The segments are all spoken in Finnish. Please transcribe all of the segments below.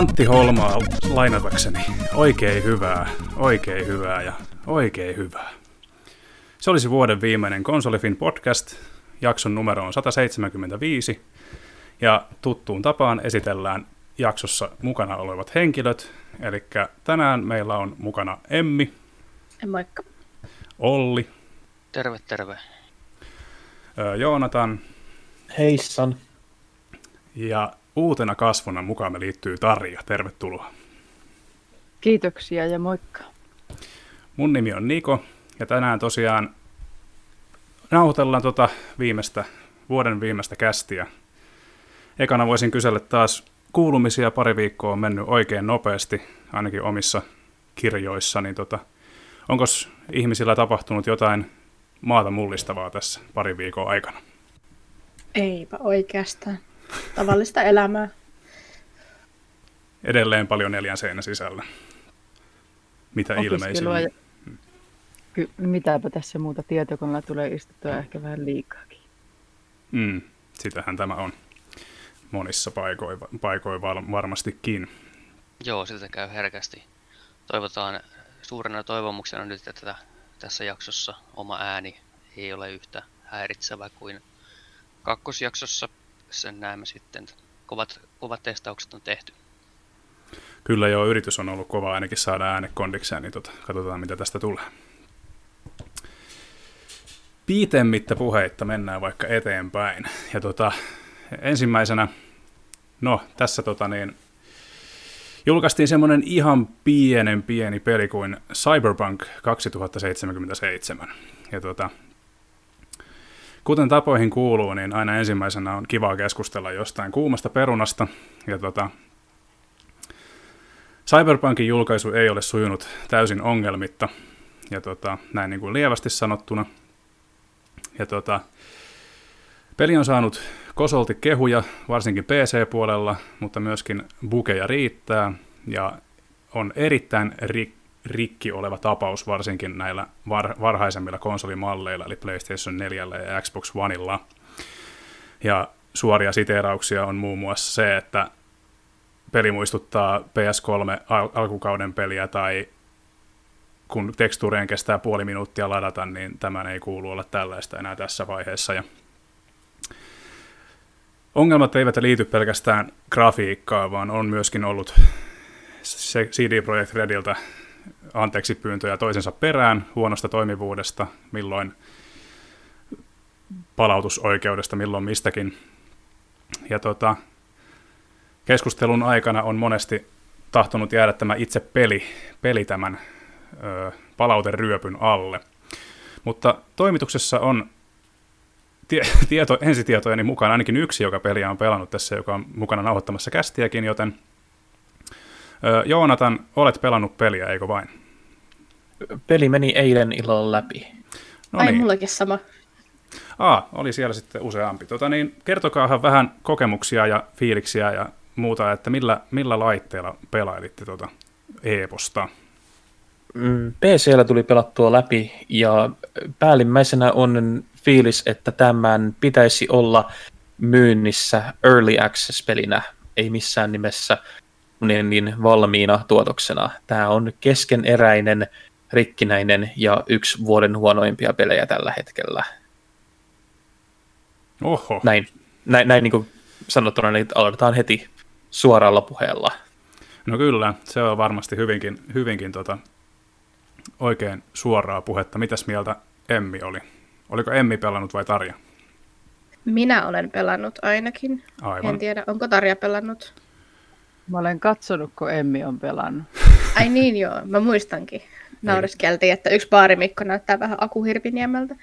Antti Holmaa lainatakseni. Oikein hyvää, oikein hyvää ja oikein hyvää. Se olisi vuoden viimeinen Konsolifin podcast. Jakson numero on 175. Ja tuttuun tapaan esitellään jaksossa mukana olevat henkilöt. Eli tänään meillä on mukana Emmi. Moikka. Olli. Terve, terve. Joonatan. Heissan. Ja uutena kasvona mukaan liittyy Tarja. Tervetuloa. Kiitoksia ja moikka. Mun nimi on Niko ja tänään tosiaan nauhoitellaan tota viimeistä, vuoden viimeistä kästiä. Ekana voisin kysellä taas kuulumisia, pari viikkoa on mennyt oikein nopeasti, ainakin omissa kirjoissa, niin tota, onko ihmisillä tapahtunut jotain maata mullistavaa tässä pari viikon aikana? Eipä oikeastaan. Tavallista elämää. Edelleen paljon neljän seinän sisällä. Mitä ilmeisimmin. Ja... Ky- mitäpä tässä muuta tietokoneella tulee istuttua ehkä vähän liikaakin. Mm, sitähän tämä on monissa paikoin, paikoin varmastikin. Joo, siltä käy herkästi. Toivotaan suurena toivomuksena nyt, että tässä jaksossa oma ääni ei ole yhtä häiritsevä kuin kakkosjaksossa. Sen näemme sitten. Kovat, kovat testaukset on tehty. Kyllä joo, yritys on ollut kova ainakin saada ääne kondikseen, niin tota, katsotaan mitä tästä tulee. Piitemmittä puheitta mennään vaikka eteenpäin. Ja tota, ensimmäisenä, no tässä tota niin, julkaistiin semmoinen ihan pienen pieni peli kuin Cyberpunk 2077. Ja tota, kuten tapoihin kuuluu, niin aina ensimmäisenä on kivaa keskustella jostain kuumasta perunasta. Ja tota, Cyberpunkin julkaisu ei ole sujunut täysin ongelmitta, ja tota, näin niin kuin lievästi sanottuna. Ja tota, peli on saanut kosolti kehuja, varsinkin PC-puolella, mutta myöskin bukeja riittää, ja on erittäin rik- rikki oleva tapaus varsinkin näillä var- varhaisemmilla konsolimalleilla, eli PlayStation 4 ja Xbox Oneilla. Ja suoria siteerauksia on muun muassa se, että peli muistuttaa PS3 al- alkukauden peliä tai kun tekstuureen kestää puoli minuuttia ladata, niin tämän ei kuulu olla tällaista enää tässä vaiheessa. Ja ongelmat eivät liity pelkästään grafiikkaan, vaan on myöskin ollut CD Projekt Rediltä anteeksi pyyntöjä toisensa perään huonosta toimivuudesta, milloin palautusoikeudesta, milloin mistäkin. Ja tota, keskustelun aikana on monesti tahtonut jäädä tämä itse peli, peli tämän ö, palauteryöpyn alle. Mutta toimituksessa on tie, tieto, ensitietojeni mukaan ainakin yksi, joka peliä on pelannut tässä, joka on mukana nauhoittamassa kästiäkin, joten Joonatan, olet pelannut peliä, eikö vain? Peli meni eilen illalla läpi. No Ai, niin. mullakin sama. Aa, oli siellä sitten useampi. Tota niin, kertokaahan vähän kokemuksia ja fiiliksiä ja muuta, että millä, millä laitteella pelailitte tuota Eeposta? Mm, PCllä tuli pelattua läpi ja päällimmäisenä on fiilis, että tämän pitäisi olla myynnissä Early Access-pelinä, ei missään nimessä niin, niin valmiina tuotoksena. Tämä on keskeneräinen, rikkinäinen ja yksi vuoden huonoimpia pelejä tällä hetkellä. Oho. Näin, näin, näin niin kuin sanottuna, niin aloitetaan heti suoralla puheella. No kyllä, se on varmasti hyvinkin, hyvinkin tota, oikein suoraa puhetta. Mitäs mieltä Emmi oli? Oliko Emmi pelannut vai Tarja? Minä olen pelannut ainakin. Aivan. En tiedä, onko Tarja pelannut? Mä olen katsonut, kun Emmi on pelannut. Ai niin joo, mä muistankin. Naureskeltiin, että yksi baarimikko näyttää vähän akuhirpiniemeltä.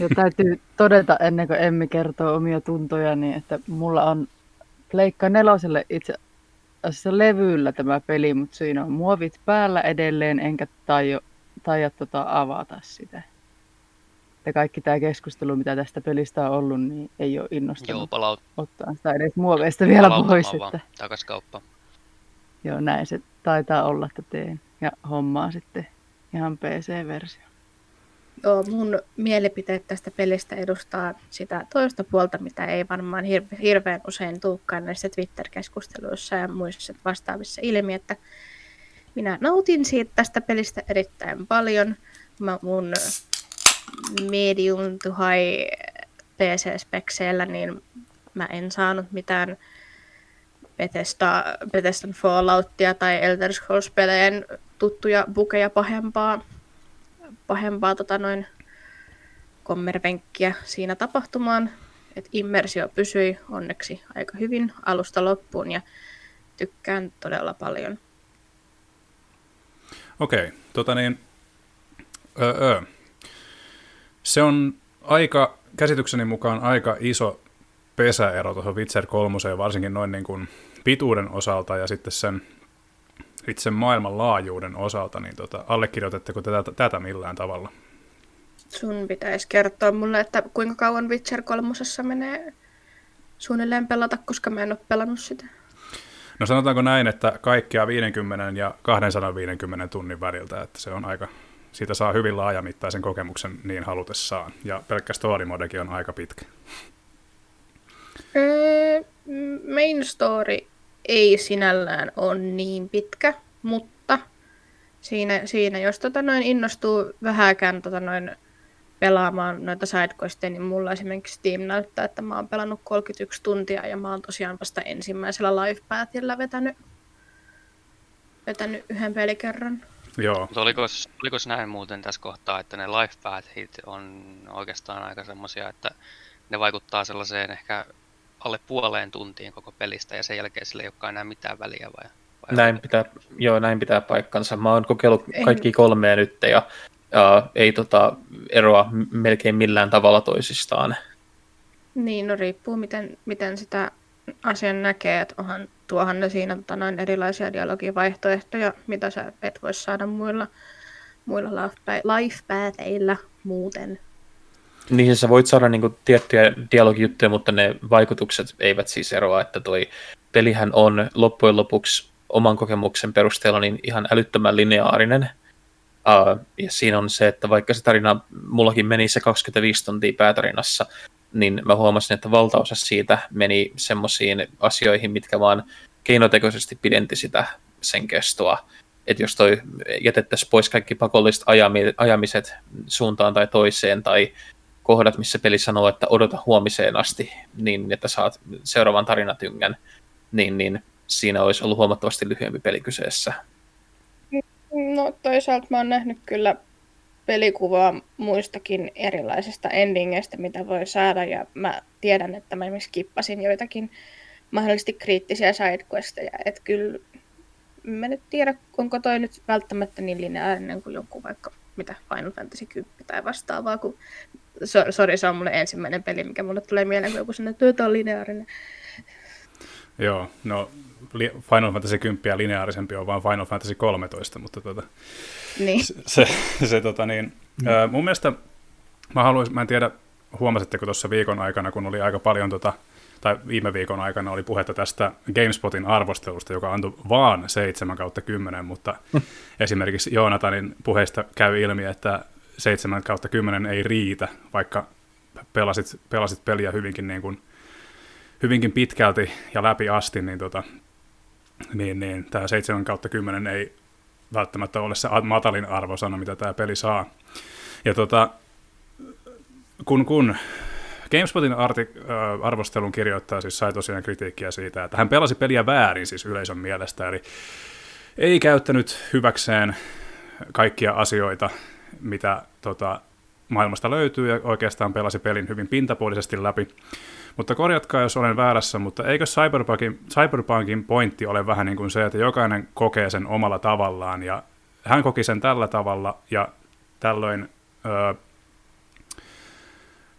Ja täytyy todeta ennen kuin Emmi kertoo omia tuntoja, niin että mulla on Pleikka neloselle itse asiassa levyllä tämä peli, mutta siinä on muovit päällä edelleen, enkä taio, taida tota avata sitä. Ja kaikki tämä keskustelu, mitä tästä pelistä on ollut, niin ei ole innostanut Joo, palaut... ottaa sitä edes muoveista vielä pois. Että... Takas kauppa. Joo, näin se taitaa olla, että teen. Ja hommaa sitten ihan PC-versio. Joo, mun mielipiteet tästä pelistä edustaa sitä toista puolta, mitä ei varmaan hir- hirveän usein tulekaan näissä Twitter-keskusteluissa ja muissa vastaavissa ilmi, että minä nautin siitä tästä pelistä erittäin paljon. Mä mun medium to high PC-spekseillä, niin mä en saanut mitään Bethesda, Bethesdan Falloutia tai Elder Scrolls-pelejä tuttuja bukeja pahempaa, pahempaa tota noin kommervenkkiä siinä tapahtumaan. Et immersio pysyi onneksi aika hyvin alusta loppuun ja tykkään todella paljon. Okei, tota niin, öö, öö. se on aika, käsitykseni mukaan aika iso pesäero tuohon Witcher 3, varsinkin noin niin kuin pituuden osalta ja sitten sen itse maailman laajuuden osalta, niin tota, allekirjoitatteko tätä, tätä millään tavalla? Sun pitäisi kertoa mulle, että kuinka kauan Witcher 3 menee suunnilleen pelata, koska mä en ole pelannut sitä. No sanotaanko näin, että kaikkea 50 ja 250 tunnin väliltä, että se on aika, siitä saa hyvin laajamittaisen kokemuksen niin halutessaan. Ja pelkkä story modekin on aika pitkä. Öö, main story ei sinällään ole niin pitkä, mutta siinä, siinä jos tota noin innostuu vähäkään tota noin pelaamaan noita sidequesteja, niin mulla esimerkiksi Steam näyttää, että mä oon pelannut 31 tuntia ja mä oon tosiaan vasta ensimmäisellä live pathilla vetänyt, vetänyt yhden pelikerran. Joo. Mutta oliko, oliko näin muuten tässä kohtaa, että ne life pathit on oikeastaan aika semmoisia, että ne vaikuttaa sellaiseen ehkä alle puoleen tuntiin koko pelistä ja sen jälkeen sillä ei olekaan enää mitään väliä vai? vai näin pitää, joo, näin pitää paikkansa. Mä oon kokeillut kaikki kolmea nyt ja ja ei tota, eroa melkein millään tavalla toisistaan. Niin, no riippuu miten, miten sitä asian näkee, että onhan, tuohan ne siinä tota, noin erilaisia dialogivaihtoehtoja, mitä sä et voi saada muilla, muilla life muuten. Niin, sä voit saada niinku tiettyjä dialogijuttuja, mutta ne vaikutukset eivät siis eroa, että toi pelihän on loppujen lopuksi oman kokemuksen perusteella niin ihan älyttömän lineaarinen, Uh, ja siinä on se, että vaikka se tarina, mullakin meni se 25 tuntia päätarinassa, niin mä huomasin, että valtaosa siitä meni semmoisiin asioihin, mitkä vaan keinotekoisesti pidentti sitä sen kestoa. Että jos toi jätettäisiin pois kaikki pakolliset ajami, ajamiset suuntaan tai toiseen, tai kohdat, missä peli sanoo, että odota huomiseen asti, niin että saat seuraavan tarinatyngän, niin, niin siinä olisi ollut huomattavasti lyhyempi peli kyseessä. No toisaalta mä oon nähnyt kyllä pelikuvaa muistakin erilaisista endingeistä, mitä voi saada, ja mä tiedän, että mä esimerkiksi kippasin joitakin mahdollisesti kriittisiä sidequesteja, että kyllä mä nyt tiedä, onko toi nyt välttämättä niin lineaarinen kuin joku vaikka mitä Final Fantasy 10 tai vastaavaa, kun so, sorry, se on mulle ensimmäinen peli, mikä mulle tulee mieleen, kun joku sanoo, että on lineaarinen. Joo, no Final Fantasy 10 lineaarisempi on vaan Final Fantasy 13, mutta tota, niin. se, se, se tota niin, mm. ää, mun mielestä mä haluaisin, mä en tiedä, huomasitteko tuossa viikon aikana, kun oli aika paljon tota, tai viime viikon aikana oli puhetta tästä GameSpotin arvostelusta, joka antoi vaan 7 kautta 10, mutta esimerkiksi Joonatanin puheista käy ilmi, että 7 kautta 10 ei riitä, vaikka pelasit, pelasit peliä hyvinkin, niin kuin, hyvinkin pitkälti ja läpi asti, niin tota, niin, niin tämä 7 kautta 10 ei välttämättä ole se matalin arvosana, mitä tämä peli saa. Ja tota, kun, kun GameSpotin artik- äh, arvostelun kirjoittaa siis sai tosiaan kritiikkiä siitä, että hän pelasi peliä väärin siis yleisön mielestä, eli ei käyttänyt hyväkseen kaikkia asioita, mitä tota, maailmasta löytyy, ja oikeastaan pelasi pelin hyvin pintapuolisesti läpi. Mutta korjatkaa, jos olen väärässä, mutta eikö Cyberpunkin, Cyberpunkin pointti ole vähän niin kuin se, että jokainen kokee sen omalla tavallaan, ja hän koki sen tällä tavalla, ja tällöin öö,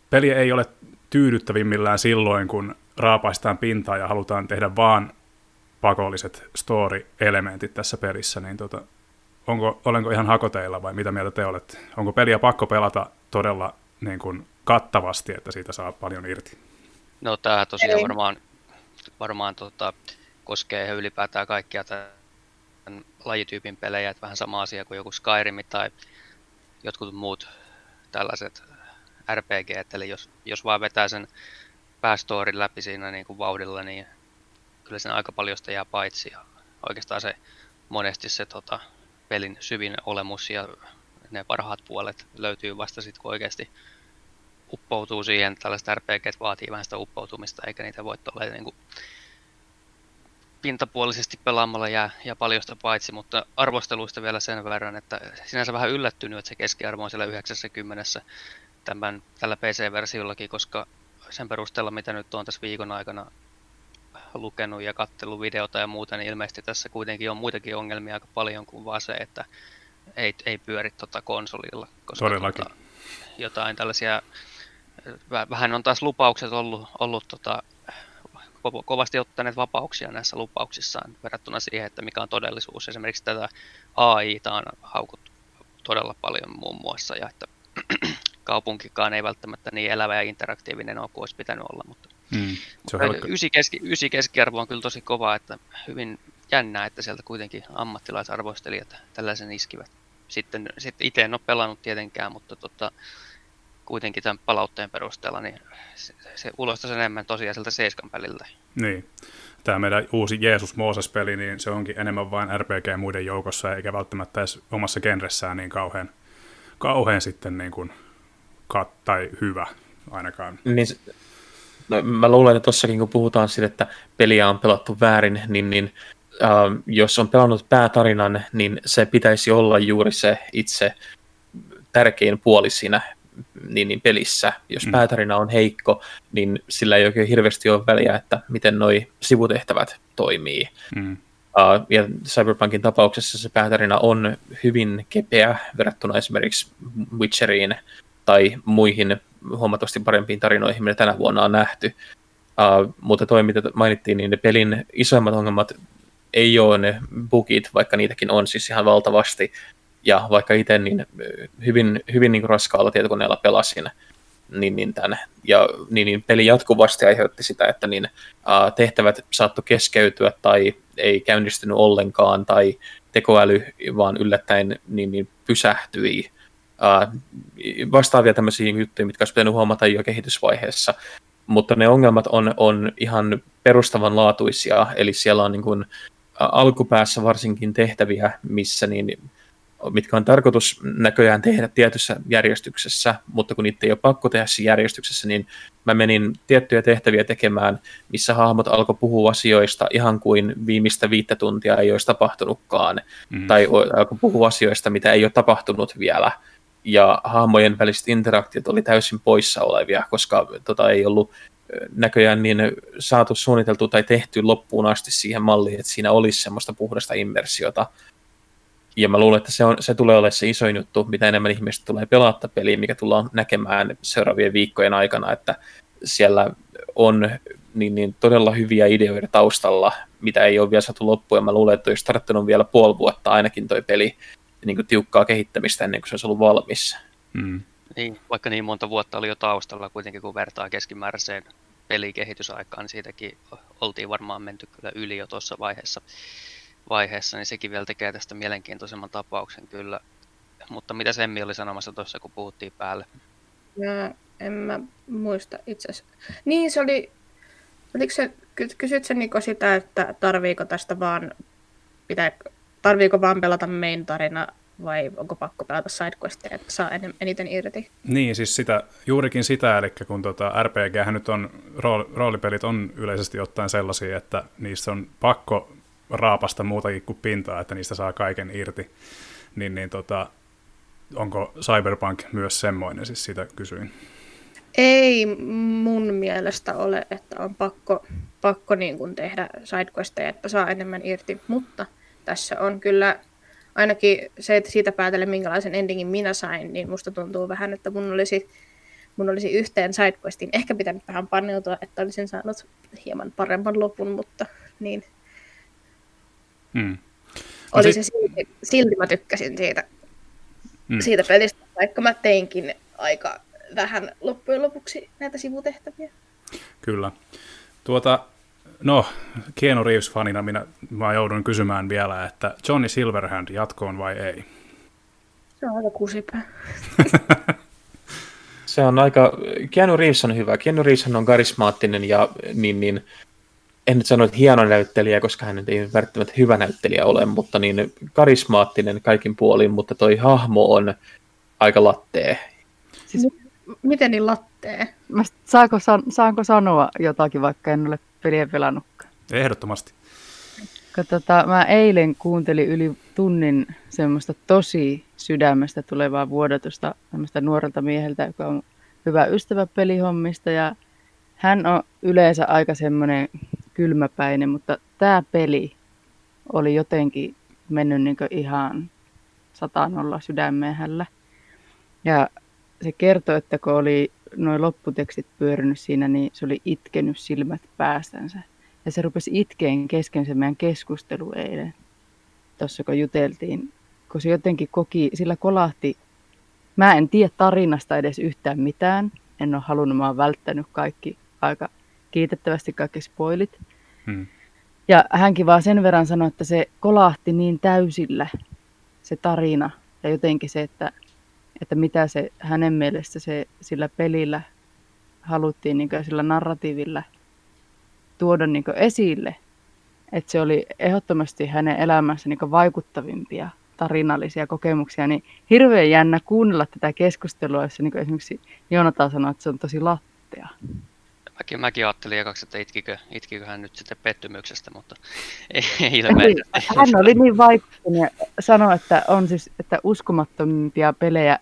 peli ei ole tyydyttävimmillään silloin, kun raapaistaan pintaa ja halutaan tehdä vaan pakolliset story-elementit tässä pelissä, niin tota, onko, olenko ihan hakoteilla vai mitä mieltä te olette? Onko peliä pakko pelata todella niin kuin kattavasti, että siitä saa paljon irti? No tämä tosiaan varmaan, varmaan tota, koskee ylipäätään kaikkia tämän lajityypin pelejä, että vähän sama asia kuin joku Skyrim tai jotkut muut tällaiset RPG, eli jos, jos vaan vetää sen päästoorin läpi siinä niin kuin vauhdilla, niin kyllä sen aika paljon sitä jää paitsi. Ja oikeastaan se monesti se tota, pelin syvin olemus ja ne parhaat puolet löytyy vasta sitten, kun oikeasti uppoutuu siihen. Tällaiset RPG vaatii vähän sitä uppoutumista, eikä niitä voi tuolla niin kuin pintapuolisesti pelaamalla jää, ja paljosta paitsi, mutta arvosteluista vielä sen verran, että sinänsä vähän yllättynyt, että se keskiarvo on siellä 90 tämän, tällä PC-versiollakin, koska sen perusteella, mitä nyt on tässä viikon aikana lukenut ja katsellut videota ja muuta, niin ilmeisesti tässä kuitenkin on muitakin ongelmia aika paljon kuin vaan se, että ei, ei pyöri tota konsolilla. Koska Todellakin. Tota, jotain tällaisia, vähän on taas lupaukset ollut, ollut tota, kovasti ottaneet vapauksia näissä lupauksissaan verrattuna siihen, että mikä on todellisuus. Esimerkiksi tätä AI on haukuttu todella paljon muun muassa, ja että kaupunkikaan ei välttämättä niin elävä ja interaktiivinen ole kuin olisi pitänyt olla, mutta mm, se on ysi, keski, ysi keskiarvo on kyllä tosi kova, että hyvin jännää, että sieltä kuitenkin ammattilaisarvostelijat tällaisen iskivät. Sitten, sitten itse en ole pelannut tietenkään, mutta tota, kuitenkin tämän palautteen perusteella, niin se, se ulostaa enemmän tosiaan sieltä seiskan väliltä. Niin. Tämä meidän uusi Jeesus Mooses-peli, niin se onkin enemmän vain RPG muiden joukossa, eikä välttämättä edes omassa genressään niin kauhean, kauhean sitten niin kuin kat, tai hyvä ainakaan. Niin, no, mä luulen, että tossakin kun puhutaan siitä, että peliä on pelattu väärin, niin, niin äh, jos on pelannut päätarinan, niin se pitäisi olla juuri se itse tärkein puoli siinä niin, niin pelissä. Jos mm. päätarina on heikko, niin sillä ei oikein hirveästi ole väliä, että miten noi sivutehtävät toimii. Mm. Uh, ja Cyberpunkin tapauksessa se päätarina on hyvin kepeä verrattuna esimerkiksi Witcheriin tai muihin huomattavasti parempiin tarinoihin, mitä tänä vuonna on nähty. Uh, mutta toi, mitä mainittiin, niin ne pelin isoimmat ongelmat ei ole ne bugit, vaikka niitäkin on siis ihan valtavasti, ja vaikka itse niin hyvin, hyvin niin raskaalla tietokoneella pelasin, niin, niin tämän, ja niin, niin peli jatkuvasti aiheutti sitä, että niin, uh, tehtävät saattoi keskeytyä tai ei käynnistynyt ollenkaan, tai tekoäly vaan yllättäen niin, niin pysähtyi. Vastaavia tämmöisiä juttuja, mitkä olisi pitänyt huomata jo kehitysvaiheessa. Mutta ne ongelmat on, on ihan perustavanlaatuisia, eli siellä on niin kuin, alkupäässä varsinkin tehtäviä, missä niin mitkä on tarkoitus näköjään tehdä tietyssä järjestyksessä, mutta kun niitä ei ole pakko tehdä siinä järjestyksessä, niin mä menin tiettyjä tehtäviä tekemään, missä hahmot alkoi puhua asioista ihan kuin viimeistä viittä tuntia ei olisi tapahtunutkaan, mm. tai alkoi puhua asioista, mitä ei ole tapahtunut vielä, ja hahmojen väliset interaktiot oli täysin poissa olevia, koska tota ei ollut näköjään niin saatu suunniteltu tai tehty loppuun asti siihen malliin, että siinä olisi semmoista puhdasta immersiota, ja mä luulen, että se, on, se tulee olemaan se isoin juttu, mitä enemmän ihmiset tulee pelata peliä, mikä tullaan näkemään seuraavien viikkojen aikana, että siellä on niin, niin todella hyviä ideoita taustalla, mitä ei ole vielä saatu loppuun, ja mä luulen, että olisi tarttunut vielä puoli vuotta ainakin toi peli niin kuin tiukkaa kehittämistä ennen kuin se olisi ollut valmis. Mm. Niin, vaikka niin monta vuotta oli jo taustalla kuitenkin, kun vertaa keskimääräiseen pelikehitysaikaan, niin siitäkin oltiin varmaan menty kyllä yli jo tuossa vaiheessa vaiheessa, niin sekin vielä tekee tästä mielenkiintoisemman tapauksen kyllä. Mutta mitä Semmi oli sanomassa tuossa, kun puhuttiin päälle? Ja en mä muista itse asiassa. Niin, se oli, oliko se, kysyt sen Niko sitä, että tarviiko tästä vaan, pitää, tarviiko vaan pelata main tarina vai onko pakko pelata sidequesteja, että saa eniten irti? Niin, siis sitä, juurikin sitä, eli kun tota RPG nyt on, roolipelit on yleisesti ottaen sellaisia, että niissä on pakko raapasta muutakin kuin pintaa, että niistä saa kaiken irti, niin, niin tota, onko Cyberpunk myös semmoinen, siis sitä kysyin. Ei mun mielestä ole, että on pakko, pakko niin kuin tehdä sidequesteja, että saa enemmän irti, mutta tässä on kyllä ainakin se, että siitä päätellen minkälaisen endingin minä sain, niin musta tuntuu vähän, että mun olisi, mun olisi yhteen sidequestiin ehkä pitänyt vähän paneutua, että olisin saanut hieman paremman lopun, mutta niin Mm. No Oli sit... se silti, silti mä tykkäsin siitä, mm. siitä pelistä, vaikka mä teinkin aika vähän loppujen lopuksi näitä sivutehtäviä. Kyllä. Tuota, no, Keanu Reeves-fanina minä, mä joudun kysymään vielä, että Johnny Silverhand jatkoon vai ei? Se on aika kusipää. se on aika, Keanu Reeves on hyvä. Keanu Reeves on karismaattinen ja niin, niin en nyt sano, että hieno näyttelijä, koska hän ei välttämättä hyvä näyttelijä ole, mutta niin karismaattinen kaikin puolin, mutta toi hahmo on aika lattee. Siis, miten niin lattee? Mä, saanko, saanko sanoa jotakin, vaikka en ole peliä pelannutkaan? Ehdottomasti. Tota, mä eilen kuuntelin yli tunnin semmoista tosi sydämestä tulevaa vuodatusta nuorelta mieheltä, joka on hyvä ystävä pelihommista ja hän on yleensä aika semmoinen kylmäpäinen, mutta tämä peli oli jotenkin mennyt niin ihan satanolla sydämeen hällä. Ja se kertoi, että kun oli noin lopputekstit pyörinyt siinä, niin se oli itkenyt silmät päästänsä. Ja se rupesi itkeen kesken se meidän keskustelu eilen, tuossa kun juteltiin, kun se jotenkin koki, sillä kolahti, mä en tiedä tarinasta edes yhtään mitään, en ole halunnut, mä oon välttänyt kaikki aika kiitettävästi kaikki spoilit. Hmm. Ja hänkin vaan sen verran sanoi, että se kolahti niin täysillä se tarina ja jotenkin se, että, että mitä se hänen mielestä se sillä pelillä haluttiin niin sillä narratiivilla tuoda niin esille. Että se oli ehdottomasti hänen elämänsä niin vaikuttavimpia tarinallisia kokemuksia, niin hirveän jännä kuunnella tätä keskustelua, jossa niin esimerkiksi Joonatan sanoi, että se on tosi lattea. Mäkin, mäkin ajattelin ekaksi, että itkikö, itkikö hän nyt sitten pettymyksestä, mutta ei, ei ilmeisesti. Hän oli niin vaikuttunut ja sanoi, että on siis että uskomattomimpia pelejä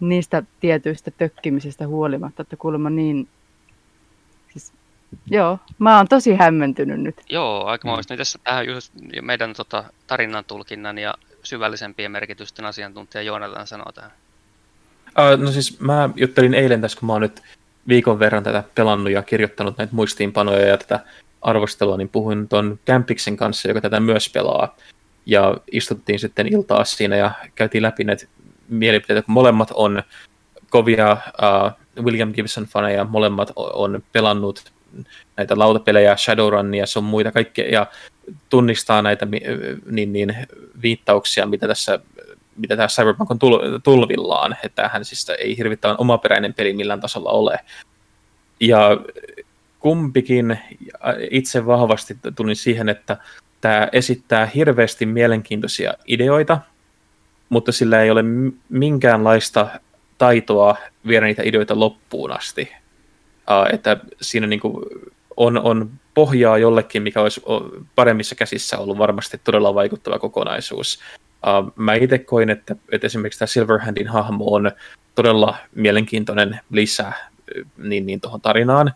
niistä tietyistä tökkimisistä huolimatta, että kuulemma niin... Siis, joo, mä oon tosi hämmentynyt nyt. Joo, aika mm. Niin tässä tähän just meidän tota, tarinan tulkinnan ja syvällisempien merkitysten asiantuntija Joonatan sanoo tähän. Uh, no siis mä juttelin eilen tässä, kun mä oon nyt viikon verran tätä pelannut ja kirjoittanut näitä muistiinpanoja ja tätä arvostelua, niin puhuin tuon Campiksen kanssa, joka tätä myös pelaa. Ja istuttiin sitten iltaa siinä ja käytiin läpi näitä mielipiteitä, kun molemmat on kovia uh, William Gibson-faneja, molemmat on pelannut näitä lautapelejä, Shadowrunia, on muita kaikkea, ja tunnistaa näitä niin, niin, viittauksia, mitä tässä mitä tämä Cyberpunk on tul- tulvillaan, että hän siis ei hirvittävän omaperäinen peli millään tasolla ole. Ja kumpikin itse vahvasti tulin siihen, että tämä esittää hirveästi mielenkiintoisia ideoita, mutta sillä ei ole minkäänlaista taitoa viedä niitä ideoita loppuun asti. että siinä niinku on, on pohjaa jollekin, mikä olisi paremmissa käsissä ollut varmasti todella vaikuttava kokonaisuus. Uh, mä itse koin, että, että esimerkiksi tämä Silverhandin hahmo on todella mielenkiintoinen lisä niin, niin tuohon tarinaan,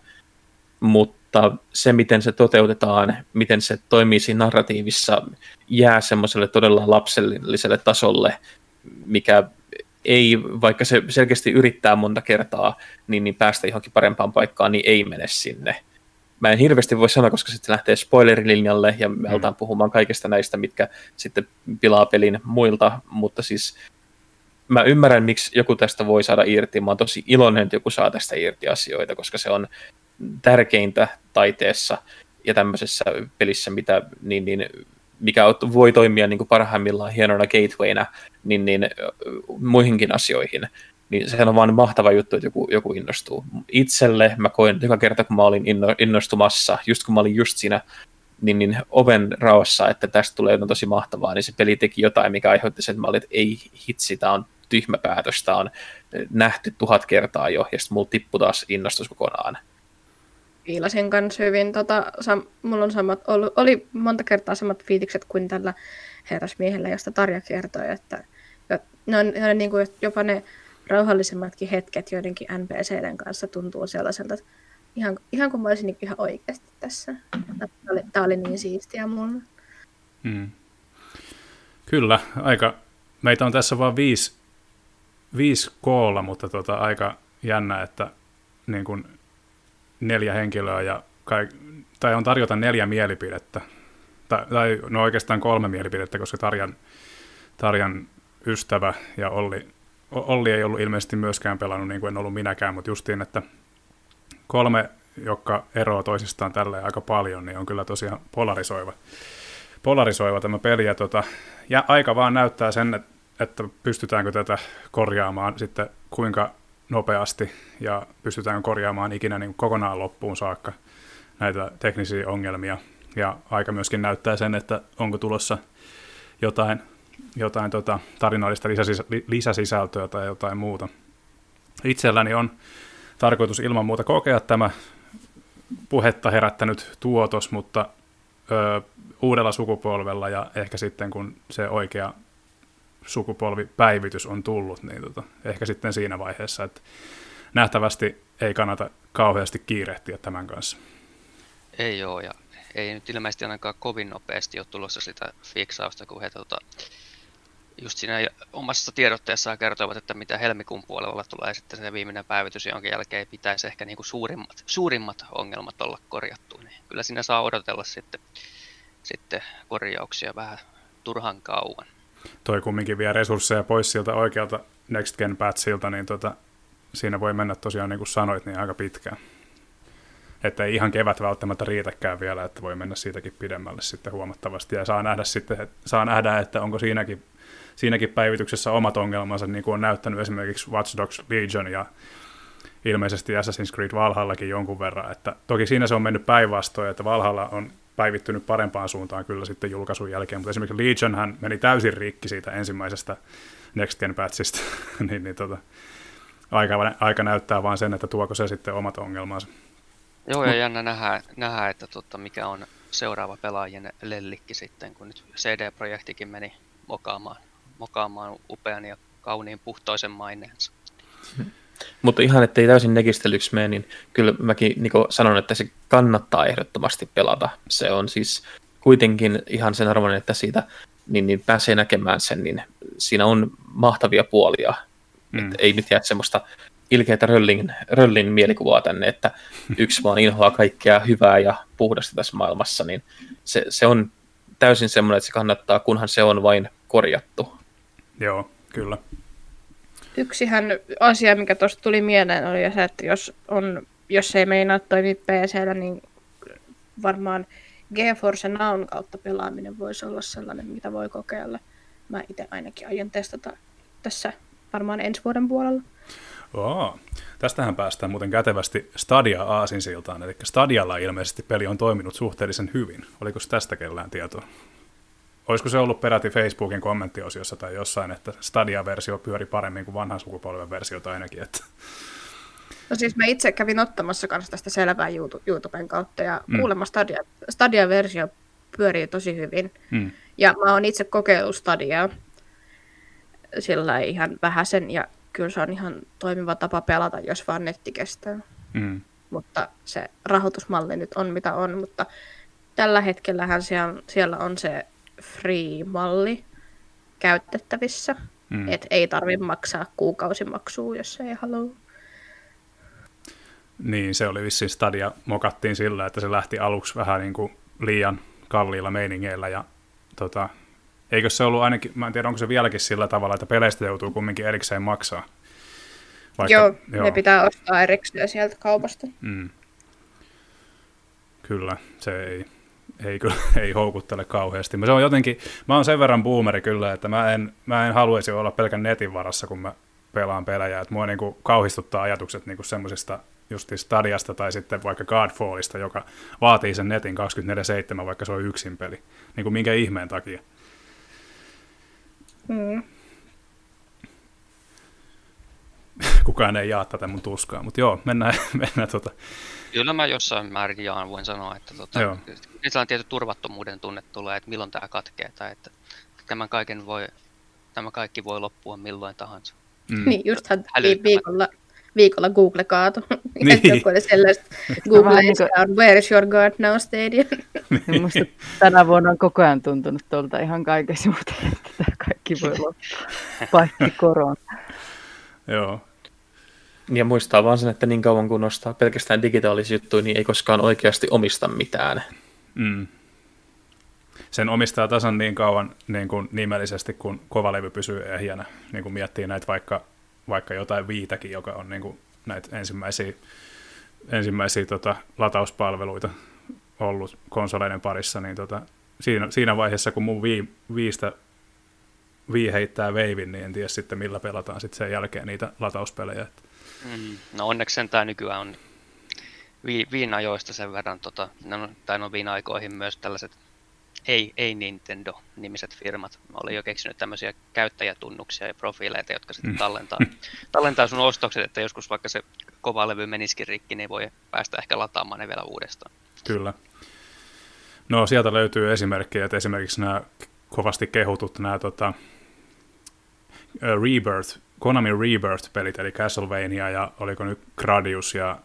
mutta se, miten se toteutetaan, miten se toimii siinä narratiivissa, jää semmoiselle todella lapselliselle tasolle, mikä ei, vaikka se selkeästi yrittää monta kertaa, niin, niin päästä johonkin parempaan paikkaan, niin ei mene sinne mä en hirveästi voi sanoa, koska sitten lähtee spoilerilinjalle ja me aletaan mm. puhumaan kaikista näistä, mitkä sitten pilaa pelin muilta, mutta siis mä ymmärrän, miksi joku tästä voi saada irti. Mä oon tosi iloinen, että joku saa tästä irti asioita, koska se on tärkeintä taiteessa ja tämmöisessä pelissä, mitä, niin, niin, mikä voi toimia niin kuin parhaimmillaan hienona gatewayna niin, niin, muihinkin asioihin niin sehän on vaan mahtava juttu, että joku, joku innostuu. Itselle mä koin joka kerta, kun mä olin innostumassa, just kun mä olin just siinä niin, niin oven raossa, että tästä tulee jotain tosi mahtavaa, niin se peli teki jotain, mikä aiheutti sen, että mä olin, että ei hitsi, tämä on tyhmä päätös, tämä on nähty tuhat kertaa jo, ja sitten mulla tippui taas innostus kokonaan. Viilasin kanssa hyvin. Tota, sam, mulla on samat, ollut, oli monta kertaa samat fiitikset kuin tällä herrasmiehellä, josta Tarja kertoi, että ne on, ne on niin kuin jopa ne rauhallisemmatkin hetket joidenkin NPCiden kanssa tuntuu sellaiselta, että ihan, ihan kuin mä olisin niin ihan oikeasti tässä. Tämä oli, tämä oli niin siistiä mulle. Hmm. Kyllä, aika, meitä on tässä vain viisi, viisi koolla, mutta tota, aika jännä, että niin kuin neljä henkilöä ja kai, tai on tarjota neljä mielipidettä. Tai, tai no oikeastaan kolme mielipidettä, koska Tarjan, Tarjan ystävä ja Olli Olli ei ollut ilmeisesti myöskään pelannut niin kuin en ollut minäkään, mutta justiin, että kolme, jotka eroaa toisistaan tälle aika paljon, niin on kyllä tosiaan polarisoiva, polarisoiva tämä peli. Ja, tota, ja aika vaan näyttää sen, että, pystytäänkö tätä korjaamaan sitten kuinka nopeasti ja pystytään korjaamaan ikinä niin kokonaan loppuun saakka näitä teknisiä ongelmia. Ja aika myöskin näyttää sen, että onko tulossa jotain, jotain tota, tarinallista lisäsis- lisäsisältöä tai jotain muuta. Itselläni on tarkoitus ilman muuta kokea tämä puhetta herättänyt tuotos, mutta ö, uudella sukupolvella ja ehkä sitten kun se oikea sukupolvipäivitys on tullut, niin tota, ehkä sitten siinä vaiheessa, että nähtävästi ei kannata kauheasti kiirehtiä tämän kanssa. Ei ole, ja ei nyt ilmeisesti ainakaan kovin nopeasti ole tulossa sitä fiksausta, kun he tota, just siinä omassa tiedotteessaan kertovat, että mitä helmikuun puolella tulee sitten se viimeinen päivitys, jonka jälkeen pitäisi ehkä niin kuin suurimmat, suurimmat ongelmat olla korjattu. Niin kyllä siinä saa odotella sitten, sitten korjauksia vähän turhan kauan. Toi kumminkin vie resursseja pois siltä oikealta Next Gen patchilta, niin tota, siinä voi mennä tosiaan niin kuin sanoit, niin aika pitkään. Että ei ihan kevät välttämättä riitäkään vielä, että voi mennä siitäkin pidemmälle sitten huomattavasti. Ja saa nähdä, sitten, saa nähdä että onko siinäkin siinäkin päivityksessä omat ongelmansa, niin kuin on näyttänyt esimerkiksi Watch Dogs Legion ja ilmeisesti Assassin's Creed Valhallakin jonkun verran. Että toki siinä se on mennyt päinvastoin, että Valhalla on päivittynyt parempaan suuntaan kyllä sitten julkaisun jälkeen, mutta esimerkiksi Legion hän meni täysin rikki siitä ensimmäisestä Next Gen patchista, niin, niin tota, aika, aika näyttää vain sen, että tuoko se sitten omat ongelmansa. Joo, ja jännä nähdä, nähdä että tota, mikä on seuraava pelaajien lellikki sitten, kun nyt CD-projektikin meni mokaamaan mokaamaan upean ja kauniin puhtoisen maineensa. Mutta ihan ettei täysin negistelyksi mene, niin kyllä mäkin niin sanon, että se kannattaa ehdottomasti pelata. Se on siis kuitenkin ihan sen arvoinen, että siitä niin, niin pääsee näkemään sen, niin siinä on mahtavia puolia. Mm. Et ei nyt jää semmoista ilkeitä röllin, röllin mielikuvaa tänne, että yksi vaan inhoaa kaikkea hyvää ja puhdasta tässä maailmassa, niin se, se on täysin semmoinen, että se kannattaa, kunhan se on vain korjattu. Joo, kyllä. Yksihän asia, mikä tuosta tuli mieleen, oli se, että jos, on, jos ei meinaa toimia PCllä, niin varmaan GeForce Now kautta pelaaminen voisi olla sellainen, mitä voi kokeilla. Mä itse ainakin aion testata tässä varmaan ensi vuoden puolella. Oo. Tästähän päästään muuten kätevästi Stadia aasinsiltaan, eli Stadialla ilmeisesti peli on toiminut suhteellisen hyvin. Oliko tästä kellään tietoa? Olisiko se ollut peräti Facebookin kommenttiosiossa tai jossain, että Stadia-versio pyöri paremmin kuin vanhan sukupolven versio tai ainakin. Että... No siis mä itse kävin ottamassa kanssa tästä selvää YouTuben kautta ja mm. kuulemma Stadia, Stadia-versio pyörii tosi hyvin. Mm. Ja mä oon itse kokeillut Stadiaa sillä ihan vähäsen ja kyllä se on ihan toimiva tapa pelata, jos vaan netti kestää. Mm. Mutta se rahoitusmalli nyt on mitä on, mutta tällä hetkellähän siellä, siellä on se free-malli käytettävissä. Mm. Et ei tarvitse maksaa kuukausimaksua, jos ei halua. Niin, se oli vissiin Stadia mokattiin sillä, että se lähti aluksi vähän niin kuin liian kalliilla meiningeillä ja tota, eikö se ollut ainakin, mä en tiedä onko se vieläkin sillä tavalla, että peleistä joutuu kumminkin erikseen maksaa. Vaikka, joo, joo, ne pitää ostaa erikseen sieltä kaupasta. Mm. Kyllä, se ei, ei, kyllä, ei houkuttele kauheasti. Se on jotenkin, mä oon sen verran boomeri kyllä, että mä en, mä en haluaisi olla pelkän netin varassa, kun mä pelaan pelejä. Että mua niin kuin kauhistuttaa ajatukset niin kuin semmoisista just Stadiasta tai sitten vaikka Godfallista, joka vaatii sen netin 24-7, vaikka se on yksin peli. Niin kuin minkä ihmeen takia. Mm. Kukaan ei jaa tätä mun tuskaa, mutta joo, mennään, mennään tota, Kyllä mä jossain määrin jaan, voin sanoa, että tota, sellainen tietty turvattomuuden tunne tulee, että milloin tämä katkeaa, tai että tämän, kaiken voi, tämä kaikki voi loppua milloin tahansa. Mm. Niin, justhan viikolla, viikolla Google kaatu. Niin. Joku oli sellaista Google niin kuin... Where is your God now stadium. Niin. Musta tänä vuonna on koko ajan tuntunut tuolta ihan kaikessa että tämä kaikki voi loppua, paitsi korona. Joo, ja muistaa vaan sen, että niin kauan kun nostaa pelkästään digitaalisia juttuja, niin ei koskaan oikeasti omista mitään. Mm. Sen omistaa tasan niin kauan niin kuin nimellisesti, kun kovalevy pysyy ehjänä. Niin kuin miettii näitä vaikka, vaikka jotain viitäkin, joka on niin kuin näitä ensimmäisiä, ensimmäisiä tota, latauspalveluita ollut konsoleiden parissa, niin tota, siinä, siinä vaiheessa, kun mun vii, viistä vii heittää veivin, niin en tiedä sitten millä pelataan sitten sen jälkeen niitä latauspelejä. Että Mm, no onneksi sentään nykyään on vi, viinajoista sen verran, tota, no, tai no viina-aikoihin myös tällaiset ei, ei Nintendo-nimiset firmat oli jo keksinyt tämmöisiä käyttäjätunnuksia ja profiileita, jotka sitten mm. tallentaa, tallentaa sun ostokset, että joskus vaikka se kova levy menisikin rikki, niin voi päästä ehkä lataamaan ne vielä uudestaan. Kyllä. No sieltä löytyy esimerkkejä, että esimerkiksi nämä kovasti kehutut nämä tota, Rebirth, Konami Rebirth-pelit, eli Castlevania ja oliko nyt Gradius ja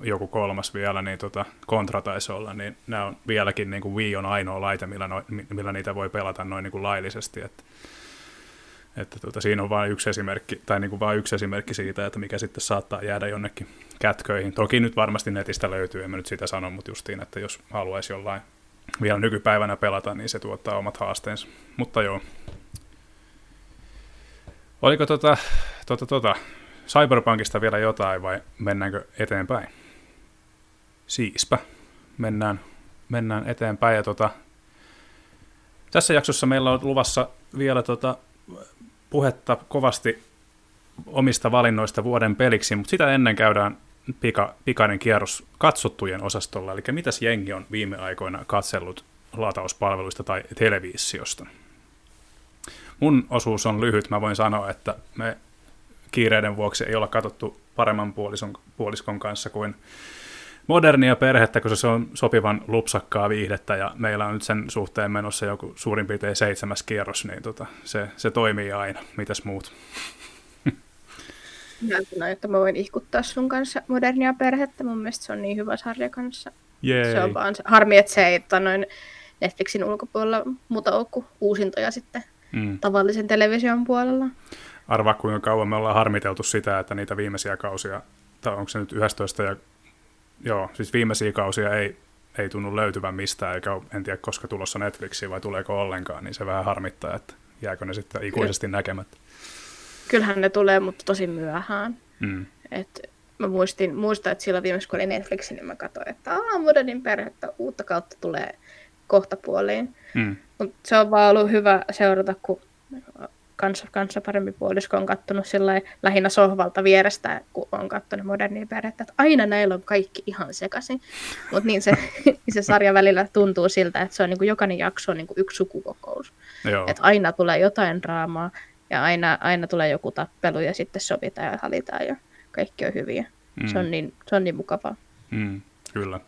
joku kolmas vielä, niin tota, kontra taisi olla, niin nämä on vieläkin niin kuin Wii on ainoa laite, millä, no, millä niitä voi pelata noin niin kuin laillisesti. Että, että tota, siinä on vain yksi esimerkki, tai niin kuin vain yksi esimerkki siitä, että mikä sitten saattaa jäädä jonnekin kätköihin. Toki nyt varmasti netistä löytyy, en mä nyt sitä sano, mutta justiin, että jos haluaisi jollain vielä nykypäivänä pelata, niin se tuottaa omat haasteensa. Mutta joo. Oliko tota, tota, tota, Cyberpunkista vielä jotain vai mennäänkö eteenpäin? Siispä. Mennään, mennään eteenpäin. Ja tota, tässä jaksossa meillä on luvassa vielä tota, puhetta kovasti omista valinnoista vuoden peliksi, mutta sitä ennen käydään pika, pikainen kierros katsottujen osastolla. Eli mitäs jengi on viime aikoina katsellut latauspalveluista tai televisiosta? Mun osuus on lyhyt. Mä voin sanoa, että me kiireiden vuoksi ei olla katsottu paremman puolison, puoliskon kanssa kuin modernia perhettä, koska se on sopivan lupsakkaa viihdettä ja meillä on nyt sen suhteen menossa joku suurin piirtein seitsemäs kierros, niin tota, se, se toimii aina. Mitäs muut? Näytän, että mä voin ihkuttaa sun kanssa modernia perhettä. Mun mielestä se on niin hyvä sarja kanssa. Jei. Se on vaan se, harmi, että se ei noin Netflixin ulkopuolella muuta ole kuin uusintoja sitten mm. tavallisen television puolella. Arvaa kuinka kauan me ollaan harmiteltu sitä, että niitä viimeisiä kausia, tai onko se nyt 11 ja joo, siis viimeisiä kausia ei, ei tunnu löytyvän mistään, eikä ole, en tiedä koska tulossa Netflixiin vai tuleeko ollenkaan, niin se vähän harmittaa, että jääkö ne sitten ikuisesti Kyllä. näkemättä. Kyllähän ne tulee, mutta tosi myöhään. Mm. Et mä muistin, muistan, että silloin viimeksi kun oli Netflix, niin mä katsoin, että Aa, modernin perhettä uutta kautta tulee kohta puoliin. Mm. Mut se on vaan ollut hyvä seurata, kun kanssa, kanssa parempi puolisko on kattonut lähinnä sohvalta vierestä, kun on katsonut modernia perhettä, että aina näillä on kaikki ihan sekaisin. Mutta niin se, se sarja välillä tuntuu siltä, että se on niin kuin jokainen jakso on niin kuin yksi sukukokous. Että aina tulee jotain draamaa ja aina, aina tulee joku tappelu ja sitten sovitaan ja halitaan ja kaikki on hyviä. Mm. Se, on niin, se on niin mukavaa. Mm, kyllä.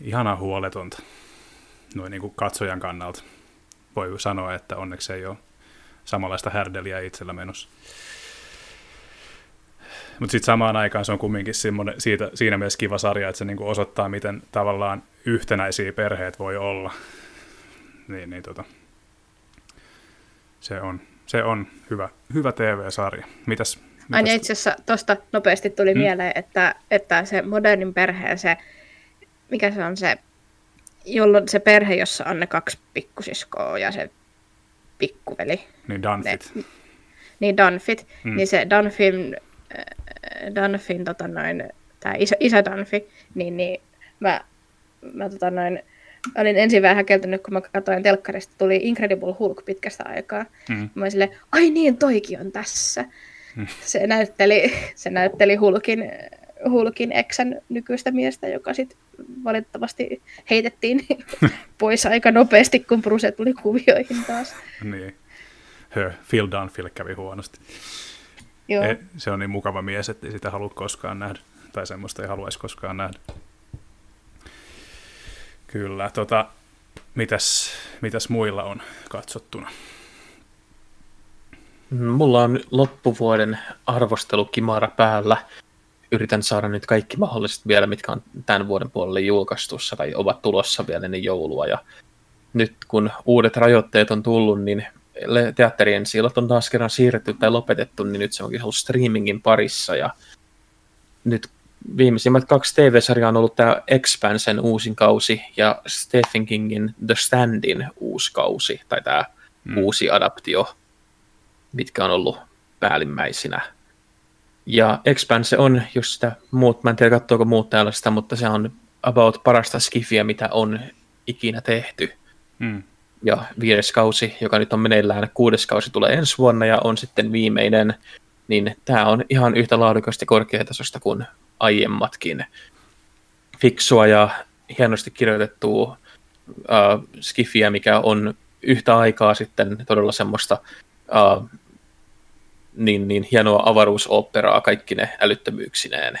Ihana huoletonta noin niin kuin katsojan kannalta. Voi sanoa, että onneksi ei ole samanlaista härdeliä itsellä menossa. Mutta sitten samaan aikaan se on kumminkin siitä, siinä mielessä kiva sarja, että se niinku osoittaa, miten tavallaan yhtenäisiä perheet voi olla. Niin, niin tota, se on, se on hyvä, hyvä TV-sarja. Mitäs, mitäs? Aina itse asiassa tuosta nopeasti tuli hmm. mieleen, että, että se modernin perhe, se, mikä se on se, jolloin se perhe, jossa on ne kaksi pikkusiskoa ja se pikkuveli. Niin Dunfit. Ne, niin Dunfit. Mm. Niin se Dunfin, äh, Dunfin tota noin, tämä isä, isä Dunfi, niin, niin mä, mä tota noin, olin ensin vähän häkeltynyt, kun mä katsoin telkkarista, tuli Incredible Hulk pitkästä aikaa. Mm. Mä olin silleen, ai niin, toikin on tässä. Mm. Se näytteli, se näytteli Hulkin Hulkin eksän nykyistä miestä, joka sitten valitettavasti heitettiin pois aika nopeasti, kun Bruce tuli kuvioihin taas. niin. Hö, Phil Dunphy kävi huonosti. Joo. E, se on niin mukava mies, että ei sitä halua koskaan nähdä. Tai semmoista ei haluaisi koskaan nähdä. Kyllä. Tota, mitäs, mitäs muilla on katsottuna? Mulla on loppuvuoden arvostelukimara päällä yritän saada nyt kaikki mahdolliset vielä, mitkä on tämän vuoden puolelle julkaistussa tai ovat tulossa vielä ennen joulua. Ja nyt kun uudet rajoitteet on tullut, niin teatterien sillat on taas kerran siirretty tai lopetettu, niin nyt se onkin ollut streamingin parissa. Ja nyt viimeisimmät kaksi TV-sarjaa on ollut tämä Expansen uusin kausi ja Stephen Kingin The Standin uusi kausi, tai tämä mm. uusi adaptio, mitkä on ollut päällimmäisinä ja Expanse on just sitä muut, mä en tiedä katsoako muut täällä sitä, mutta se on about parasta skifiä, mitä on ikinä tehty. Mm. Ja viides kausi, joka nyt on meneillään, kuudes kausi tulee ensi vuonna ja on sitten viimeinen niin tämä on ihan yhtä laadukasta ja korkeatasosta kuin aiemmatkin. Fiksua ja hienosti kirjoitettua uh, skifiä, mikä on yhtä aikaa sitten todella semmoista uh, niin, niin hienoa avaruusoperaa kaikki ne älyttömyyksineen.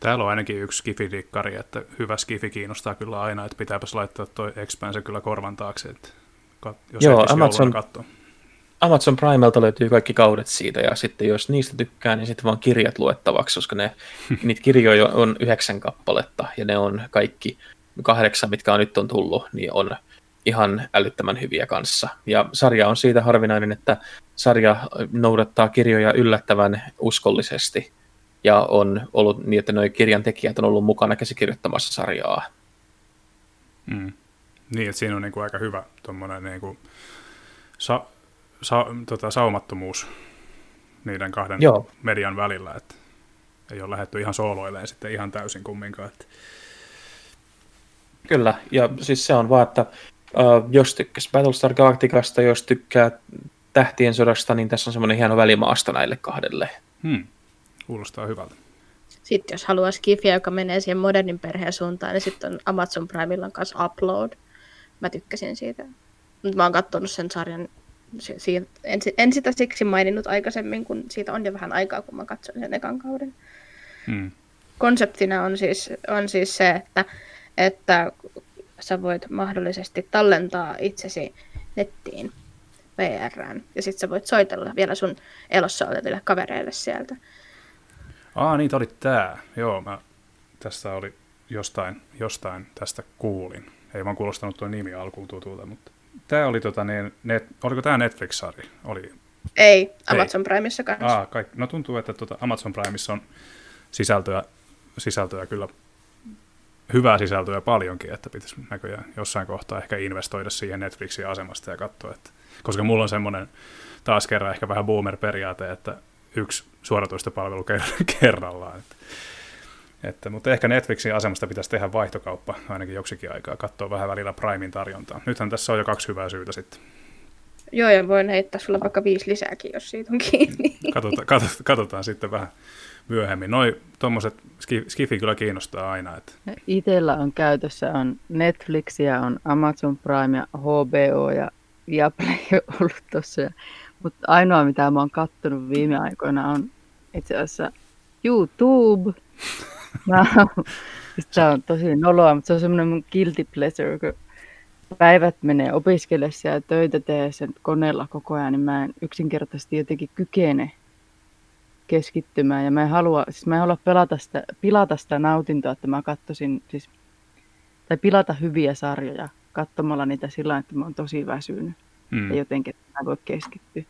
Täällä on ainakin yksi skifidikkari, että hyvä skifi kiinnostaa kyllä aina, että pitääpäs laittaa toi Expanse kyllä korvan taakse, että jos Joo, Amazon, Amazon Primelta löytyy kaikki kaudet siitä, ja sitten jos niistä tykkää, niin sitten vaan kirjat luettavaksi, koska ne, niitä kirjoja on yhdeksän kappaletta, ja ne on kaikki kahdeksan, mitkä on nyt on tullut, niin on ihan älyttömän hyviä kanssa. Ja sarja on siitä harvinainen, että sarja noudattaa kirjoja yllättävän uskollisesti, ja on ollut niin, että nuo kirjan tekijät on ollut mukana käsikirjoittamassa sarjaa. Mm. Niin, että siinä on niin kuin aika hyvä tuommoinen niin kuin sa, sa, tota, saumattomuus niiden kahden Joo. median välillä, että ei ole lähdetty ihan sooloilleen sitten ihan täysin kumminkaan. Että... Kyllä, ja siis se on vaan, että uh, jos tykkäs Battlestar Galacticasta, jos tykkää Tähtien sodasta, niin tässä on semmoinen hieno välimaasto näille kahdelle. Hmm. Kuulostaa hyvältä. Sitten jos haluaa skifiä, joka menee siihen modernin perheen suuntaan, niin sitten on Amazon Primella kanssa Upload. Mä tykkäsin siitä. Mutta mä oon katsonut sen sarjan, siitä, en, en sitä siksi maininnut aikaisemmin, kun siitä on jo vähän aikaa, kun mä katsoin sen ekan kauden. Hmm. Konseptina on siis, on siis se, että, että sä voit mahdollisesti tallentaa itsesi nettiin VRään, ja sitten sä voit soitella vielä sun elossa oleville kavereille sieltä. Aa, niitä oli tää. Joo, mä tästä oli jostain, jostain tästä kuulin. Ei vaan kuulostanut tuo nimi alkuun tutulta, mutta tämä oli tota niin, net, oliko tämä Netflix-sari? Oli... Ei, Amazon Ei. Primeissa kanssa. Aa, kaik, no tuntuu, että tuota Amazon Primeissa on sisältöä, sisältöä kyllä hyvää sisältöä paljonkin, että pitäisi näköjään jossain kohtaa ehkä investoida siihen Netflixin asemasta ja katsoa, että, koska mulla on semmoinen taas kerran ehkä vähän boomer-periaate, että yksi suoratoistopalvelu kerrallaan. Että, että, mutta ehkä Netflixin asemasta pitäisi tehdä vaihtokauppa ainakin joksikin aikaa, katsoa vähän välillä Primein tarjontaa. Nythän tässä on jo kaksi hyvää syytä sitten. Joo, ja voin heittää sulla vaikka viisi lisääkin, jos siitä on kiinni. Katsotaan, katsotaan, katsotaan sitten vähän myöhemmin. Noi tuommoiset skifi kyllä kiinnostaa aina. Että. Itellä on käytössä on Netflixiä, on Amazon Prime ja HBO ja Viaplay ollut tuossa. Mutta ainoa, mitä mä oon kattonut viime aikoina, on itse asiassa YouTube. Mä, se on tosi noloa, mutta se on semmoinen mun guilty pleasure, kun päivät menee opiskellessa ja töitä tee sen koneella koko ajan, niin mä en yksinkertaisesti jotenkin kykene keskittymään. Ja mä en halua, siis mä en halua pelata sitä, pilata sitä nautintoa, että mä katsoisin, siis, tai pilata hyviä sarjoja katsomalla niitä sillä että mä oon tosi väsynyt. Mm. Ja jotenkin mä voi keskittyä.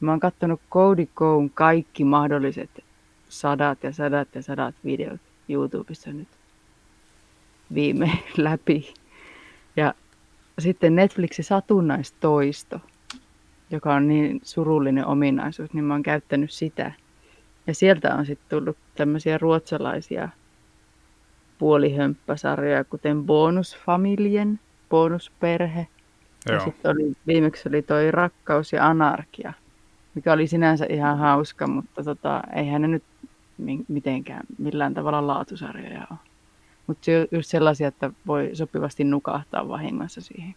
Mä oon katsonut Cody Coon kaikki mahdolliset sadat ja sadat ja sadat videot YouTubessa nyt viime läpi. Ja sitten Netflixin satunnaistoisto, joka on niin surullinen ominaisuus, niin mä oon käyttänyt sitä. Ja sieltä on sitten tullut tämmöisiä ruotsalaisia puolihömppäsarjoja, kuten Bonusfamiljen, Bonusperhe. Joo. Ja sitten oli, viimeksi oli toi Rakkaus ja anarkia, mikä oli sinänsä ihan hauska, mutta tota, eihän ne nyt mitenkään millään tavalla laatusarjoja ole. Mutta se on just sellaisia, että voi sopivasti nukahtaa vahingossa siihen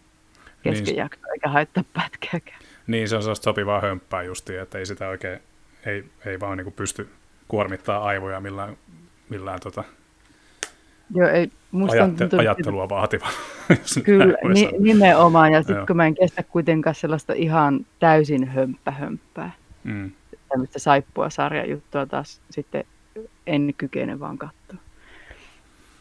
keskijaksoon, niin, eikä haittaa pätkääkään. Niin, se on sellaista sopivaa hömppää justiin, että ei sitä oikein, ei, ei vaan niin pysty kuormittaa aivoja millään, millään tota, Joo, ei, musta Ajatte, tuntuu, ajattelua että... vaativa. Kyllä, ni, nimenomaan. Ja sitten kun mä en kestä kuitenkaan sellaista ihan täysin hömppä-hömppää, mm. tämmöistä saippua sarjajuttua taas sitten en kykene vaan katsoa.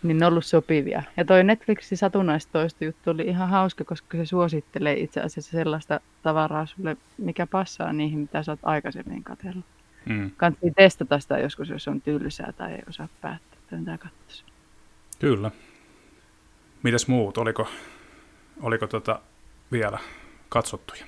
Niin ne on ollut sopivia. Ja toi Netflixin satunnaistoisto juttu oli ihan hauska, koska se suosittelee itse asiassa sellaista tavaraa sulle, mikä passaa niihin, mitä sä oot aikaisemmin katsellut. Mm. Kannattaa testata sitä joskus, jos on tylsää tai ei osaa päättää, että mitä katsoa. Kyllä. Mites muut? Oliko, oliko tota vielä katsottuja?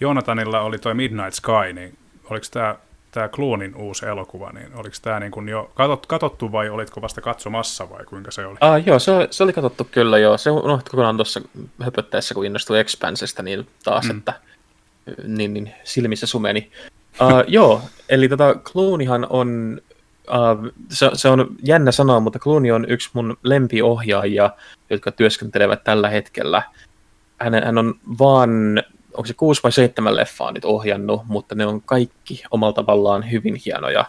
Jonathanilla oli toi Midnight Sky, niin oliko tämä tämä Cloonin uusi elokuva, niin oliko tämä niin jo katot, katsottu vai olitko vasta katsomassa vai kuinka se oli? Ah, joo, se, se oli katsottu kyllä joo. Se unohti kokonaan tuossa höpöttäessä, kun innostui Expansesta, niin taas, mm. että niin, niin, silmissä sumeni. Uh, joo, eli tota, Clooneyhan on, uh, se, se on jännä sanoa, mutta Clooney on yksi mun lempiohjaajia, jotka työskentelevät tällä hetkellä. Hän, hän on vaan, onko se kuusi vai seitsemän leffaa nyt ohjannut, mutta ne on kaikki omalla tavallaan hyvin hienoja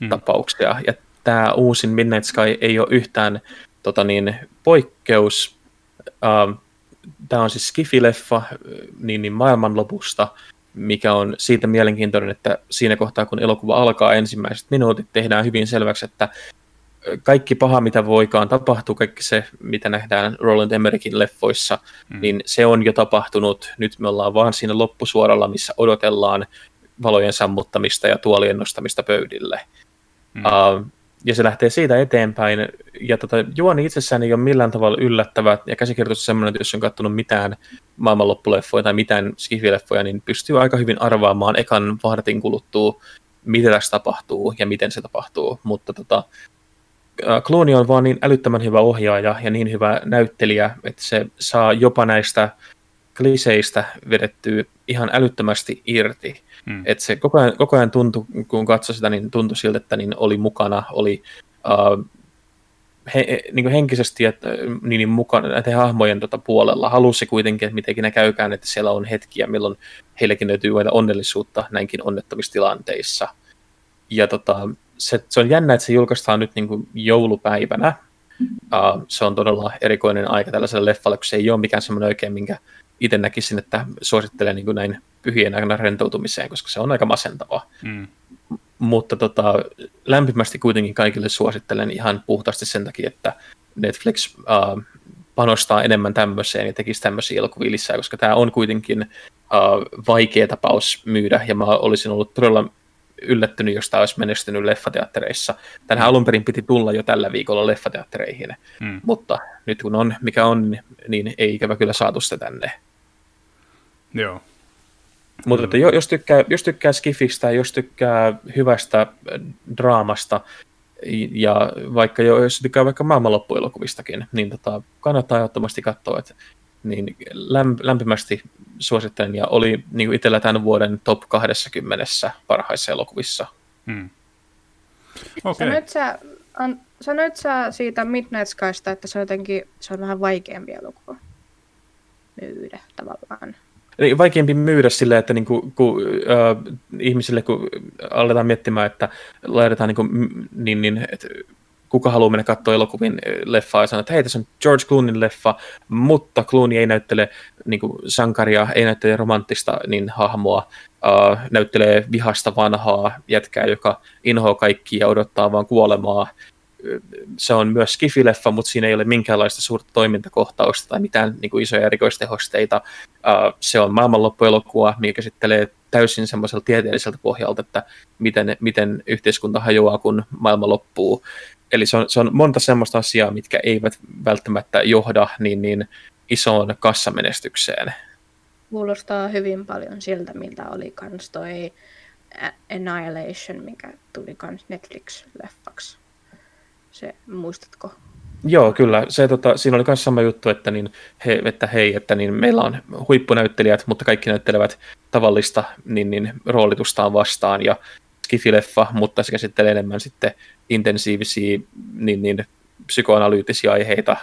hmm. tapauksia. Ja tämä uusin Midnight Sky ei ole yhtään tota niin, poikkeus. Uh, tämä on siis Skifi-leffa niin, niin maailmanlopusta, mikä on siitä mielenkiintoinen, että siinä kohtaa, kun elokuva alkaa ensimmäiset minuutit, tehdään hyvin selväksi, että kaikki paha, mitä voikaan tapahtua, kaikki se, mitä nähdään Roland Emmerikin leffoissa, mm. niin se on jo tapahtunut. Nyt me ollaan vaan siinä loppusuoralla, missä odotellaan valojen sammuttamista ja tuolien nostamista pöydille. Mm. Uh, ja se lähtee siitä eteenpäin. Ja tota, juoni itsessään ei ole millään tavalla yllättävä, ja käsikirjoitus semmoinen, että jos on katsonut mitään maailmanloppuleffoja tai mitään skifileffoja, niin pystyy aika hyvin arvaamaan ekan vartin kuluttua, mitä tässä tapahtuu ja miten se tapahtuu. Mutta tota, Klooni on vaan niin älyttömän hyvä ohjaaja ja niin hyvä näyttelijä, että se saa jopa näistä kliseistä vedettyä ihan älyttömästi irti. Mm. Et se koko ajan, koko ajan tuntui, kun katsoi sitä, niin tuntui siltä, että niin oli mukana, oli uh, he, niin kuin henkisesti että, niin, niin mukana näiden hahmojen tota, puolella. Halusi kuitenkin, että mitenkin ne käykään, että siellä on hetkiä, milloin heillekin löytyy aina onnellisuutta näinkin onnettomissa tilanteissa. Ja tota, se, se on jännä, että se julkaistaan nyt niin kuin joulupäivänä. Uh, se on todella erikoinen aika tällaiselle leffalle, kun se ei ole mikään semmoinen oikein, minkä itse näkisin, että suosittelen niin kuin näin pyhien aikana rentoutumiseen, koska se on aika masentavaa. Mm. Mutta tota, lämpimästi kuitenkin kaikille suosittelen ihan puhtaasti sen takia, että Netflix uh, panostaa enemmän tämmöiseen ja tekisi tämmöisiä elokuvia lisää, koska tämä on kuitenkin uh, vaikea tapaus myydä, ja mä olisin ollut todella yllättynyt, jos tämä olisi menestynyt leffateattereissa. Tänään alun perin piti tulla jo tällä viikolla leffateattereihin, mm. mutta nyt kun on mikä on, niin ei ikävä kyllä saatu sitä tänne. Joo. Mutta että jos tykkää, jos tykkää skifistä, jos tykkää hyvästä äh, draamasta, ja vaikka jo, jos tykkää vaikka maailmanloppuelokuvistakin, niin tota, kannattaa ehdottomasti katsoa, että niin lämpimästi suosittelen, ja oli niin kuin itsellä tämän vuoden top 20 parhaissa elokuvissa. Hmm. Okay. Sanoit, sä, an, sanoit sä siitä Midnight Skysta, että se on jotenkin se on vähän vaikeampi elokuva myydä tavallaan? Vaikeampi myydä sille, että niin kuin, kun, äh, ihmisille kun aletaan miettimään, että laitetaan niin, kuin, niin, niin että kuka haluaa mennä katsoa elokuvin leffaa ja sanoa, että hei, tässä on George Clooneyn leffa, mutta Clooney ei näyttele niin kuin, sankaria, ei näyttele romanttista niin hahmoa, äh, näyttelee vihasta vanhaa jätkää, joka inhoaa kaikki ja odottaa vaan kuolemaa, se on myös skifileffa, mutta siinä ei ole minkäänlaista suurta toimintakohtausta tai mitään niin kuin isoja erikoistehosteita. Uh, se on maailmanloppuelokuva, mikä käsittelee täysin semmoiselta tieteelliseltä pohjalta, että miten, miten yhteiskunta hajoaa, kun maailma loppuu. Eli se on, se on monta semmoista asiaa, mitkä eivät välttämättä johda niin, niin isoon kassamenestykseen. Kuulostaa hyvin paljon siltä, miltä oli kans toi Annihilation, mikä tuli kans Netflix-leffaksi se, muistatko? Joo, kyllä. Se, tota, siinä oli myös sama juttu, että, niin, he, että hei, että niin meillä on huippunäyttelijät, mutta kaikki näyttelevät tavallista niin, niin, roolitustaan vastaan ja skifileffa, mutta se käsittelee enemmän sitten intensiivisiä niin, niin, psykoanalyyttisiä aiheita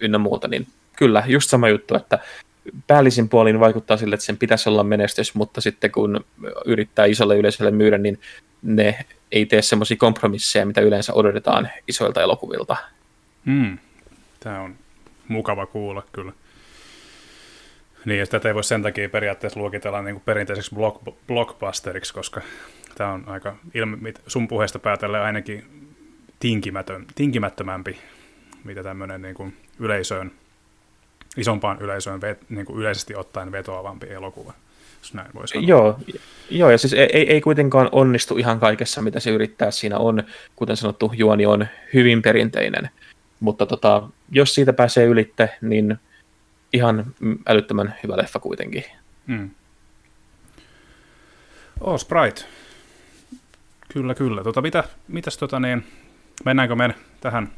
ynnä muuta, niin kyllä, just sama juttu, että päällisin puolin vaikuttaa sille, että sen pitäisi olla menestys, mutta sitten kun yrittää isolle yleisölle myydä, niin ne ei tee semmoisia kompromisseja, mitä yleensä odotetaan isoilta elokuvilta. Hmm. Tämä on mukava kuulla kyllä. Niin, ja tätä ei voi sen takia periaatteessa luokitella niin kuin perinteiseksi block, blockbusteriksi, koska tämä on aika, ilme, sun puheesta päätellen ainakin tinkimätön, tinkimättömämpi, mitä tämmöinen niin kuin yleisöön, isompaan yleisöön niin kuin yleisesti ottaen vetoavampi elokuva jos näin voi sanoa. Joo, joo ja siis ei, ei kuitenkaan onnistu ihan kaikessa, mitä se yrittää. Siinä on, kuten sanottu, juoni on hyvin perinteinen. Mutta tota, jos siitä pääsee ylitte, niin ihan älyttömän hyvä leffa kuitenkin. Hmm. Oh, Sprite. Kyllä, kyllä. Tota, mitä, mitäs tota niin, mennäänkö me tähän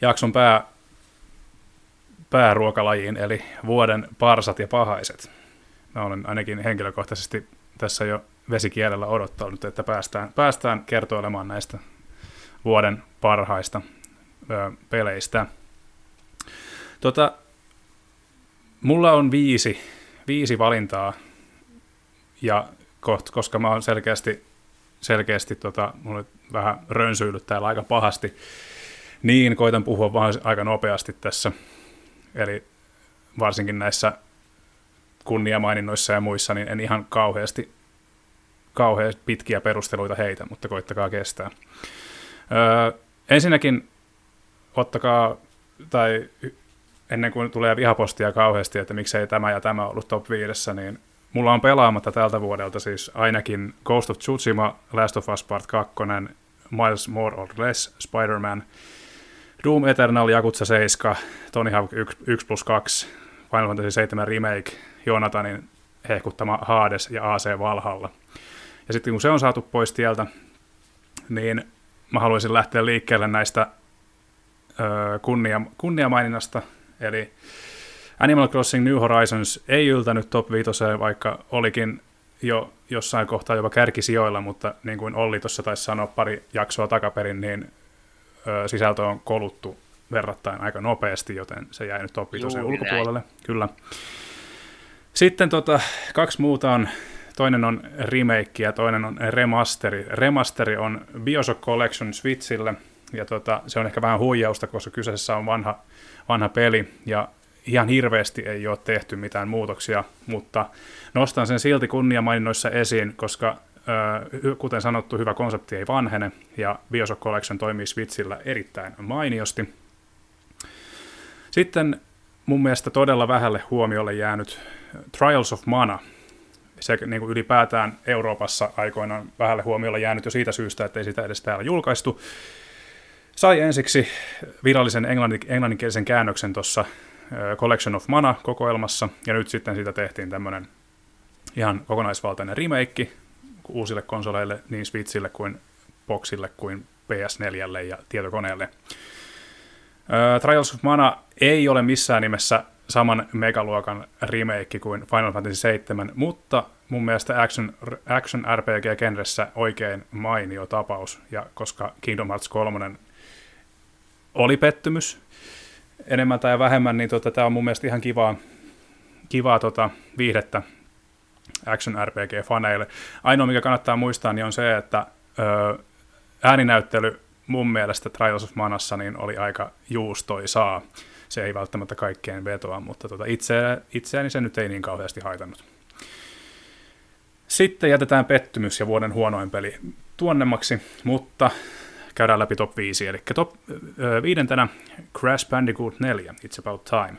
jakson pää, pääruokalajiin, eli vuoden parsat ja pahaiset? Mä olen ainakin henkilökohtaisesti tässä jo vesikielellä odottanut, että päästään, päästään kertoilemaan näistä vuoden parhaista ö, peleistä. Tota, mulla on viisi, viisi valintaa, ja koht, koska mä oon selkeästi, selkeästi tota, mulle vähän rönsyillyt täällä aika pahasti, niin koitan puhua vaan aika nopeasti tässä. Eli varsinkin näissä kunniamaininnoissa ja muissa, niin en ihan kauheasti, kauheasti pitkiä perusteluita heitä, mutta koittakaa kestää. Öö, ensinnäkin ottakaa, tai ennen kuin tulee vihapostia kauheasti, että miksei tämä ja tämä ollut top 5, niin mulla on pelaamatta tältä vuodelta siis ainakin Ghost of Tsushima, Last of Us Part 2, Miles More or Less, Spider-Man, Doom Eternal, Jakutsa 7, Tony Hawk 1, 1 plus 2, Final Fantasy 7 Remake, Jonathanin hehkuttama Hades ja AC Valhalla. Ja sitten kun se on saatu pois tieltä, niin mä haluaisin lähteä liikkeelle näistä kunnia, kunniamaininnasta, eli Animal Crossing New Horizons ei yltänyt top 5, vaikka olikin jo jossain kohtaa jopa kärkisijoilla, mutta niin kuin Olli tuossa taisi sanoa pari jaksoa takaperin, niin sisältö on koluttu verrattain aika nopeasti, joten se jäi nyt 5 ulkopuolelle. Näin. Kyllä. Sitten tota, kaksi muuta on, toinen on remake ja toinen on remasteri. Remasteri on Bioshock Collection Switchille, ja tota, se on ehkä vähän huijausta, koska kyseessä on vanha, vanha peli, ja ihan hirveästi ei ole tehty mitään muutoksia, mutta nostan sen silti kunniamaininnoissa esiin, koska kuten sanottu, hyvä konsepti ei vanhene, ja Bioshock Collection toimii Switchillä erittäin mainiosti. Sitten mun mielestä todella vähälle huomiolle jäänyt Trials of Mana. Se niin kuin ylipäätään Euroopassa aikoinaan vähälle huomiolle jäänyt jo siitä syystä, että ei sitä edes täällä julkaistu. Sai ensiksi virallisen englanninkielisen käännöksen tuossa Collection of Mana-kokoelmassa, ja nyt sitten siitä tehtiin tämmöinen ihan kokonaisvaltainen remake uusille konsoleille, niin Switchille kuin Boxille kuin PS4 ja tietokoneelle. Trials of Mana ei ole missään nimessä saman megaluokan remake kuin Final Fantasy 7, mutta mun mielestä action, action RPG-genressä oikein mainio tapaus, ja koska Kingdom Hearts 3 oli pettymys, enemmän tai vähemmän, niin tota, tämä on mun mielestä ihan kivaa, kivaa tota, viihdettä action RPG-faneille. Ainoa, mikä kannattaa muistaa, niin on se, että ö, ääninäyttely mun mielestä Trials of Manassa niin oli aika juustoisaa. Se ei välttämättä kaikkeen vetoa, mutta tota, itse, itseäni se nyt ei niin kauheasti haitannut. Sitten jätetään pettymys ja vuoden huonoin peli tuonnemmaksi, mutta käydään läpi top 5. Eli top ö, viidentenä Crash Bandicoot 4, It's About Time.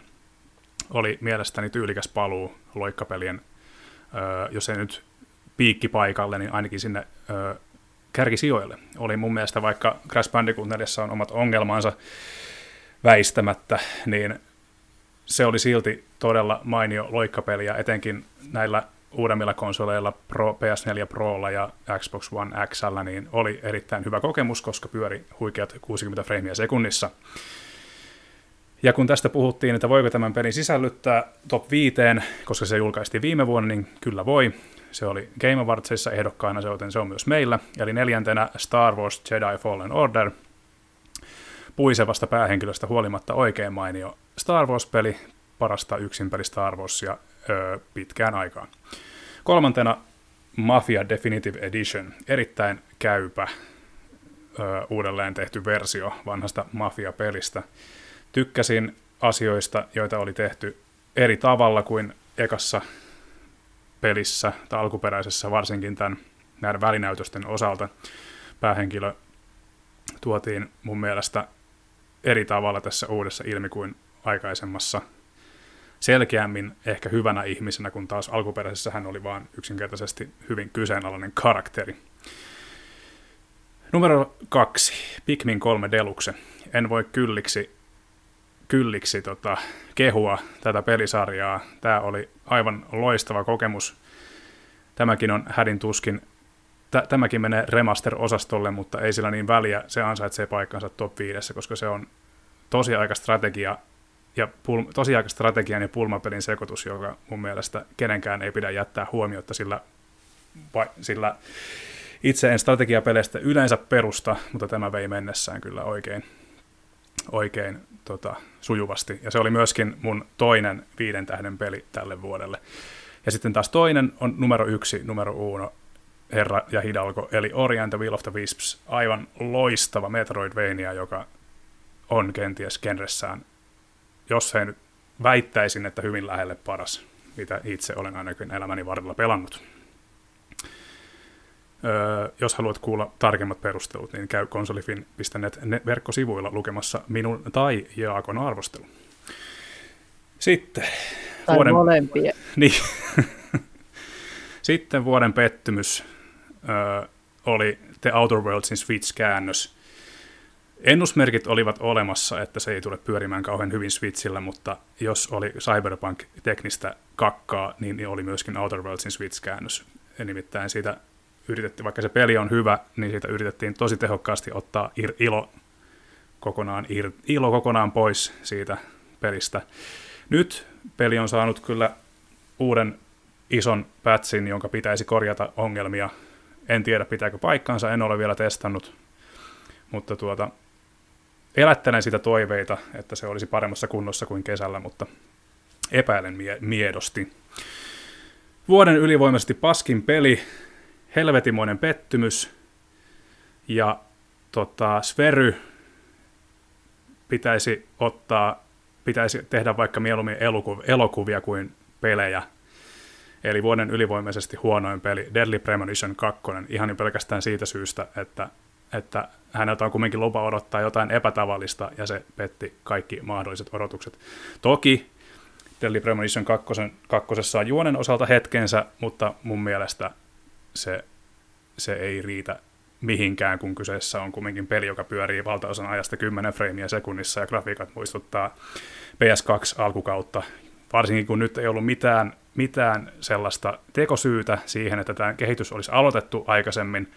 Oli mielestäni tyylikäs paluu loikkapelien, ö, jos ei nyt piikkipaikalle, niin ainakin sinne ö, kärkisijoille. Oli mun mielestä, vaikka Crash Bandicoot 4 on omat ongelmansa väistämättä, niin se oli silti todella mainio loikkapeli, ja etenkin näillä uudemmilla konsoleilla Pro, PS4 Prolla ja Xbox One XL, niin oli erittäin hyvä kokemus, koska pyöri huikeat 60 freimiä sekunnissa. Ja kun tästä puhuttiin, että voiko tämän pelin sisällyttää top 5, koska se julkaistiin viime vuonna, niin kyllä voi. Se oli Game Awardsissa ehdokkaana, joten se on myös meillä. Eli neljäntenä Star Wars Jedi Fallen Order. Puisevasta päähenkilöstä huolimatta oikein mainio Star Wars-peli, parasta yksinpeli Star Warsia öö, pitkään aikaan. Kolmantena Mafia Definitive Edition, erittäin käypä öö, uudelleen tehty versio vanhasta Mafia-pelistä. Tykkäsin asioista, joita oli tehty eri tavalla kuin ekassa pelissä tai alkuperäisessä, varsinkin tämän näiden välinäytösten osalta. Päähenkilö tuotiin mun mielestä eri tavalla tässä uudessa ilmi kuin aikaisemmassa selkeämmin ehkä hyvänä ihmisenä, kun taas alkuperäisessä hän oli vain yksinkertaisesti hyvin kyseenalainen karakteri. Numero kaksi, Pikmin 3 Deluxe. En voi kylliksi, kylliksi tota, kehua tätä pelisarjaa. Tämä oli aivan loistava kokemus. Tämäkin on hädin tuskin tämäkin menee remaster-osastolle, mutta ei sillä niin väliä. Se ansaitsee paikkansa top 5, koska se on tosi aika strategia ja pul- tosiaikastrategian ja pulmapelin sekoitus, joka mun mielestä kenenkään ei pidä jättää huomiota, sillä vai, sillä itse en strategiapeleistä yleensä perusta, mutta tämä vei mennessään kyllä oikein, oikein tota, sujuvasti. Ja se oli myöskin mun toinen viiden tähden peli tälle vuodelle. Ja sitten taas toinen on numero yksi, numero uno, Herra ja Hidalgo, eli Ori and the Will of the Wisps. Aivan loistava Metroidvania, joka on kenties genressään, jos ei nyt väittäisin, että hyvin lähelle paras, mitä itse olen ainakin elämäni varrella pelannut. Öö, jos haluat kuulla tarkemmat perustelut, niin käy konsolifin.net verkkosivuilla lukemassa minun tai Jaakon arvostelu. Sitten. Tai vuoden... molempia. Niin. Sitten vuoden pettymys öö, oli The Outer Worldsin Switch-käännös. Ennusmerkit olivat olemassa, että se ei tule pyörimään kauhean hyvin Switchillä, mutta jos oli Cyberpunk-teknistä kakkaa, niin oli myöskin Outer Worldsin Switch-käännös. Nimittäin siitä yritettiin, vaikka se peli on hyvä, niin siitä yritettiin tosi tehokkaasti ottaa ir, ilo, kokonaan, ir, ilo kokonaan pois siitä pelistä. Nyt peli on saanut kyllä uuden ison patchin, jonka pitäisi korjata ongelmia. En tiedä, pitääkö paikkaansa, en ole vielä testannut, mutta tuota, elättelen sitä toiveita, että se olisi paremmassa kunnossa kuin kesällä, mutta epäilen mie- miedosti. Vuoden ylivoimaisesti paskin peli, helvetimoinen pettymys, ja tota, Svery pitäisi ottaa, pitäisi tehdä vaikka mieluummin elokuvia kuin pelejä. Eli vuoden ylivoimaisesti huonoin peli, Deadly Premonition 2, ihan pelkästään siitä syystä, että että häneltä on kuitenkin lupa odottaa jotain epätavallista, ja se petti kaikki mahdolliset odotukset. Toki Deadly Premonition 2, kakkosessa on juonen osalta hetkensä, mutta mun mielestä se, se ei riitä mihinkään, kun kyseessä on kumminkin peli, joka pyörii valtaosan ajasta 10 freimiä sekunnissa, ja grafiikat muistuttaa PS2 alkukautta, varsinkin kun nyt ei ollut mitään, mitään sellaista tekosyytä siihen, että tämä kehitys olisi aloitettu aikaisemmin,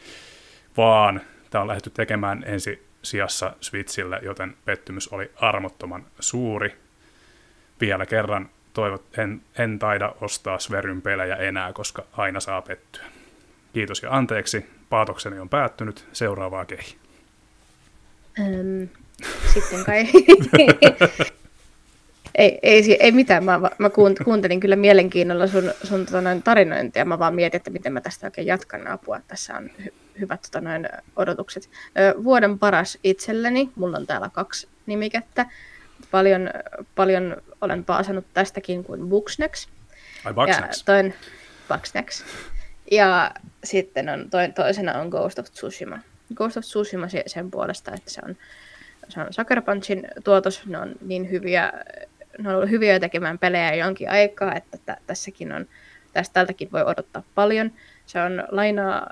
vaan Tämä on lähdetty tekemään ensi sijassa Switchille, joten pettymys oli armottoman suuri. Vielä kerran toivot, en, en taida ostaa Sveryn pelejä enää, koska aina saa pettyä. Kiitos ja anteeksi, paatokseni on päättynyt, seuraavaa kehi. Ähm, sitten kai ei, ei, ei mitään, mä, mä kuuntelin kyllä mielenkiinnolla sun, sun tota noin, tarinointia, mä vaan mietin, että miten mä tästä oikein jatkan apua, tässä on hy, hyvät tota noin, odotukset. Ö, vuoden paras itselleni, mulla on täällä kaksi nimikettä, paljon, paljon olen paasannut tästäkin kuin Buxnex. Ai Buxnex. Ja toin, Buxnex. Ja sitten on, toin, toisena on Ghost of Tsushima. Ghost of Tsushima sen puolesta, että se on se on Sucker Punchin tuotos, ne on niin hyviä ne on ollut hyviä tekemään pelejä jonkin aikaa, että t- tässäkin on, tästä tältäkin voi odottaa paljon. Se on lainaa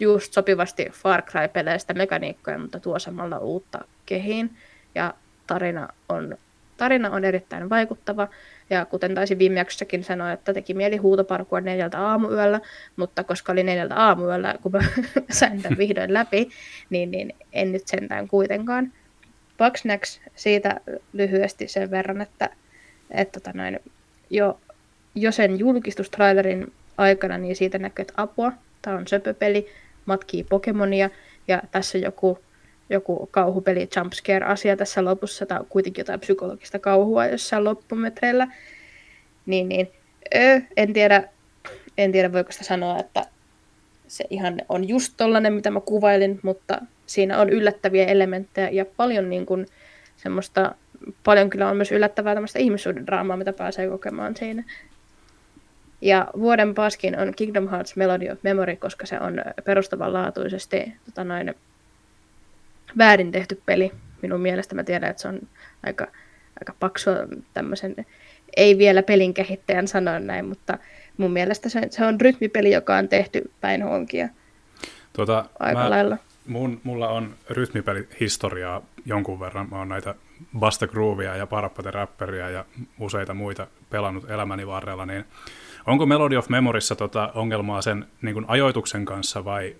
just sopivasti Far Cry-peleistä mekaniikkoja, mutta tuo samalla uutta kehiin. Ja tarina on, tarina on erittäin vaikuttava. Ja kuten taisi viime jaksossakin sanoa, että teki mieli huutoparkua neljältä aamuyöllä, mutta koska oli neljältä aamuyöllä, kun mä sain tämän vihdoin läpi, niin, niin en nyt sentään kuitenkaan. Bugsnax siitä lyhyesti sen verran, että, että tota noin, jo, jo sen julkistustrailerin aikana niin siitä näkyy, että apua, tämä on söpöpeli, matkii Pokemonia ja tässä joku, joku kauhupeli jumpscare-asia tässä lopussa, tai kuitenkin jotain psykologista kauhua jossain loppumetreillä. Niin, niin öö, en tiedä, en tiedä voiko sitä sanoa, että se ihan on just tollanen, mitä mä kuvailin, mutta siinä on yllättäviä elementtejä ja paljon niin kuin semmoista, paljon kyllä on myös yllättävää tämmöistä ihmissuhdedraamaa, mitä pääsee kokemaan siinä. Ja vuoden paskin on Kingdom Hearts Melody of Memory, koska se on perustavanlaatuisesti tota noin, väärin tehty peli. Minun mielestä mä tiedän, että se on aika, aika paksua tämmöisen, ei vielä pelin kehittäjän sanoa näin, mutta mun mielestä se, se on rytmipeli, joka on tehty päin honkia. Tuota, aika mä, lailla. Mun, mulla on rytmipelihistoriaa jonkun verran. Mä oon näitä Basta Groovia ja Parapate Rapperia ja useita muita pelannut elämäni varrella, niin onko Melody of Memorissa tota ongelmaa sen niin kuin ajoituksen kanssa vai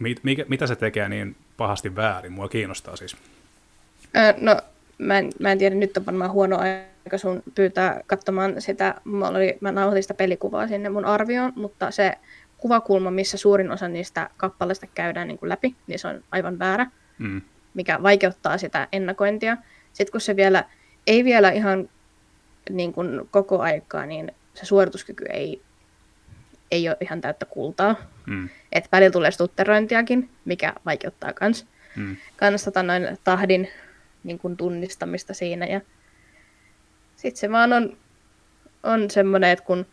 mit, mikä, mitä se tekee niin pahasti väärin? Mua kiinnostaa siis. Öö, no, mä en, mä en tiedä, nyt on varmaan huono aika sun pyytää katsomaan sitä. Mä, oli, mä nauhoitin sitä pelikuvaa sinne mun arvioon, mutta se kuvakulma, missä suurin osa niistä kappaleista käydään niin kuin läpi, niin se on aivan väärä, Mm. mikä vaikeuttaa sitä ennakointia. Sitten kun se vielä ei vielä ihan niin kuin koko aikaa, niin se suorituskyky ei, ei ole ihan täyttä kultaa. Mm. Että välillä tulee stutterointiakin, mikä vaikeuttaa kans, Mm. kans tota noin tahdin niin kuin tunnistamista siinä. Ja sitten se vaan on, on semmoinen, että kun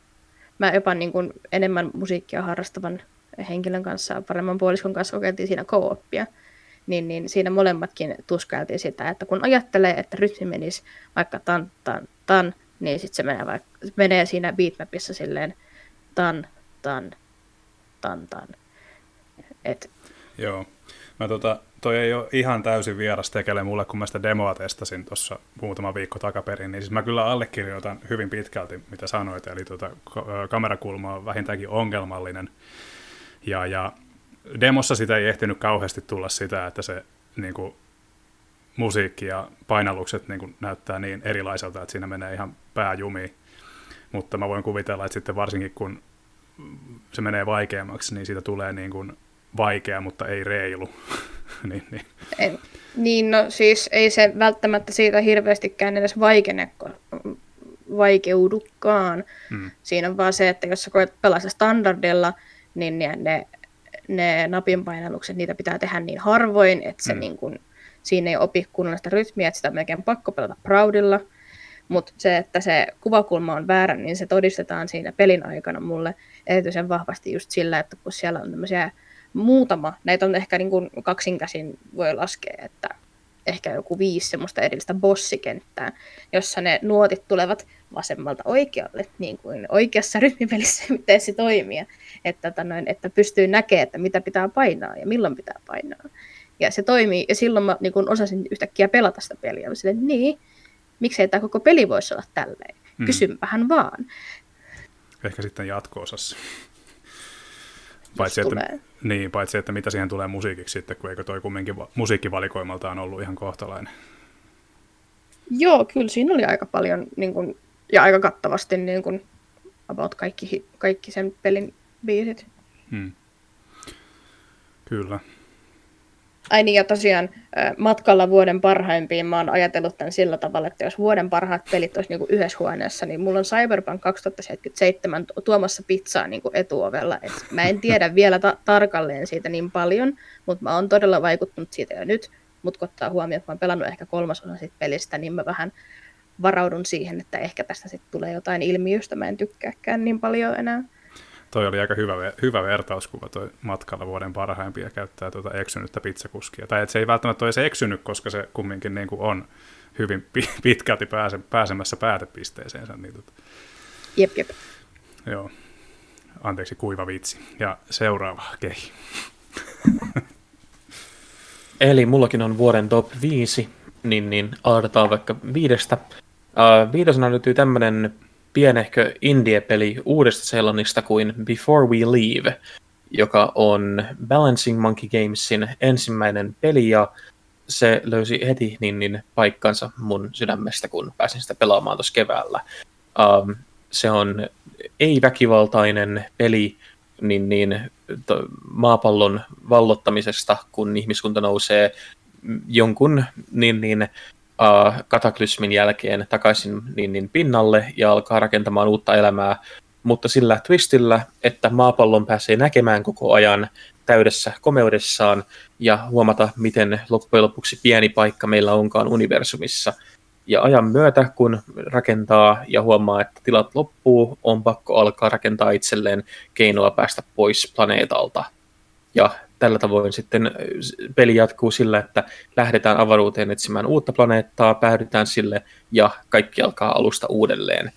mä jopa niin kuin enemmän musiikkia harrastavan henkilön kanssa, paremman puoliskon kanssa kokeiltiin siinä co-oppia, niin, niin siinä molemmatkin tuskailtiin sitä, että kun ajattelee, että rytmi menisi vaikka tan, tan, tan, niin sitten se menee, vaikka, menee siinä beatmapissa silleen tan, tan, tan, tan. Et, Joo. Mä tota, toi ei ole ihan täysin vieras tekele mulle, kun mä sitä demoa testasin tuossa muutama viikko takaperin, niin siis mä kyllä allekirjoitan hyvin pitkälti, mitä sanoit, eli tota, kamerakulma on vähintäänkin ongelmallinen, ja, ja demossa sitä ei ehtinyt kauheasti tulla sitä, että se niin kuin, musiikki ja painallukset niin kuin, näyttää niin erilaiselta, että siinä menee ihan pääjumiin, mutta mä voin kuvitella, että sitten varsinkin kun se menee vaikeammaksi, niin siitä tulee niin kuin vaikea, mutta ei reilu. niin, niin. en, niin, no siis ei se välttämättä siitä hirveästikään edes vaikene, vaikeudukaan. Mm. Siinä on vaan se, että jos sä koet pelaa sitä standardilla, niin ne, ne, ne napinpainallukset, niitä pitää tehdä niin harvoin, että se Mm. niin kun, siinä ei opi kunnollista rytmiä, että sitä on melkein pakko pelata proudilla. Mutta se, että se kuvakulma on väärä, niin se todistetaan siinä pelin aikana mulle erityisen vahvasti just sillä, että kun siellä on tämmöisiä muutama, näitä on ehkä niin kuin kaksinkäsin voi laskea, että ehkä joku viisi semmoista erillistä bossikenttää, jossa ne nuotit tulevat vasemmalta oikealle, niin kuin oikeassa rytmipelissä pitäisi toimia, että, tota noin, että pystyy näkemään, että mitä pitää painaa ja milloin pitää painaa. Ja se toimii, ja silloin mä niin kun osasin yhtäkkiä pelata sitä peliä. Mä silleen, niin, miksei tämä koko peli voisi olla tälleen? Mm. Kysympähän vaan. Ehkä sitten jatko-osassa. Paitsi että. Niin, paitsi että mitä siihen tulee musiikiksi sitten, kun eikö toi kumminkin va- musiikkivalikoimaltaan ollut ihan kohtalainen. Joo, kyllä siinä oli aika paljon niin kun, ja aika kattavasti niin kun, about kaikki, kaikki sen pelin biisit. Hmm. Kyllä. Ai niin, ja tosiaan matkalla vuoden parhaimpiin mä oon ajatellut tämän sillä tavalla, että jos vuoden parhaat pelit olisi niinku yhdessä huoneessa, niin mulla on Cyberpunk 2077 tu- tuomassa pizzaa niinku etuovella. Et mä en tiedä vielä ta- tarkalleen siitä niin paljon, mutta mä oon todella vaikuttunut siitä jo nyt. Mutta kun ottaa huomioon, että mä oon pelannut ehkä kolmasosan siitä pelistä, niin mä vähän varaudun siihen, että ehkä tästä sitten tulee jotain ilmiöstä. Mä en tykkääkään niin paljon enää. Toi oli aika hyvä, hyvä vertauskuva toi matkalla vuoden parhaimpia käyttää tuota eksynyttä pizzakuskia. Tai et se ei välttämättä ole edes eksynyt, koska se kumminkin niin kuin on hyvin pi- pitkälti pääse, pääsemässä päätepisteeseensä. Niin tota, Jep, jep. joo. Anteeksi, kuiva vitsi. Ja seuraava kehi. Eli mullakin on vuoden top 5, niin, niin aloitetaan vaikka viidestä. Uh, viidosena löytyy tämmönen pienehkö indie-peli uudesta Seelannista kuin Before We Leave, joka on Balancing Monkey Gamesin ensimmäinen peli, ja se löysi heti niin, niin paikkansa mun sydämestä, kun pääsin sitä pelaamaan tuossa keväällä. Um, se on ei-väkivaltainen peli niin, niin, to, maapallon vallottamisesta, kun ihmiskunta nousee jonkun niin, niin, kataklysmin jälkeen takaisin niin, niin pinnalle ja alkaa rakentamaan uutta elämää, mutta sillä twistillä, että maapallon pääsee näkemään koko ajan täydessä komeudessaan ja huomata, miten loppujen lopuksi pieni paikka meillä onkaan universumissa. Ja ajan myötä, kun rakentaa ja huomaa, että tilat loppuu, on pakko alkaa rakentaa itselleen keinoa päästä pois planeetalta. Ja tällä tavoin sitten peli jatkuu sillä, että lähdetään avaruuteen etsimään uutta planeettaa, päädytään sille ja kaikki alkaa alusta uudelleen.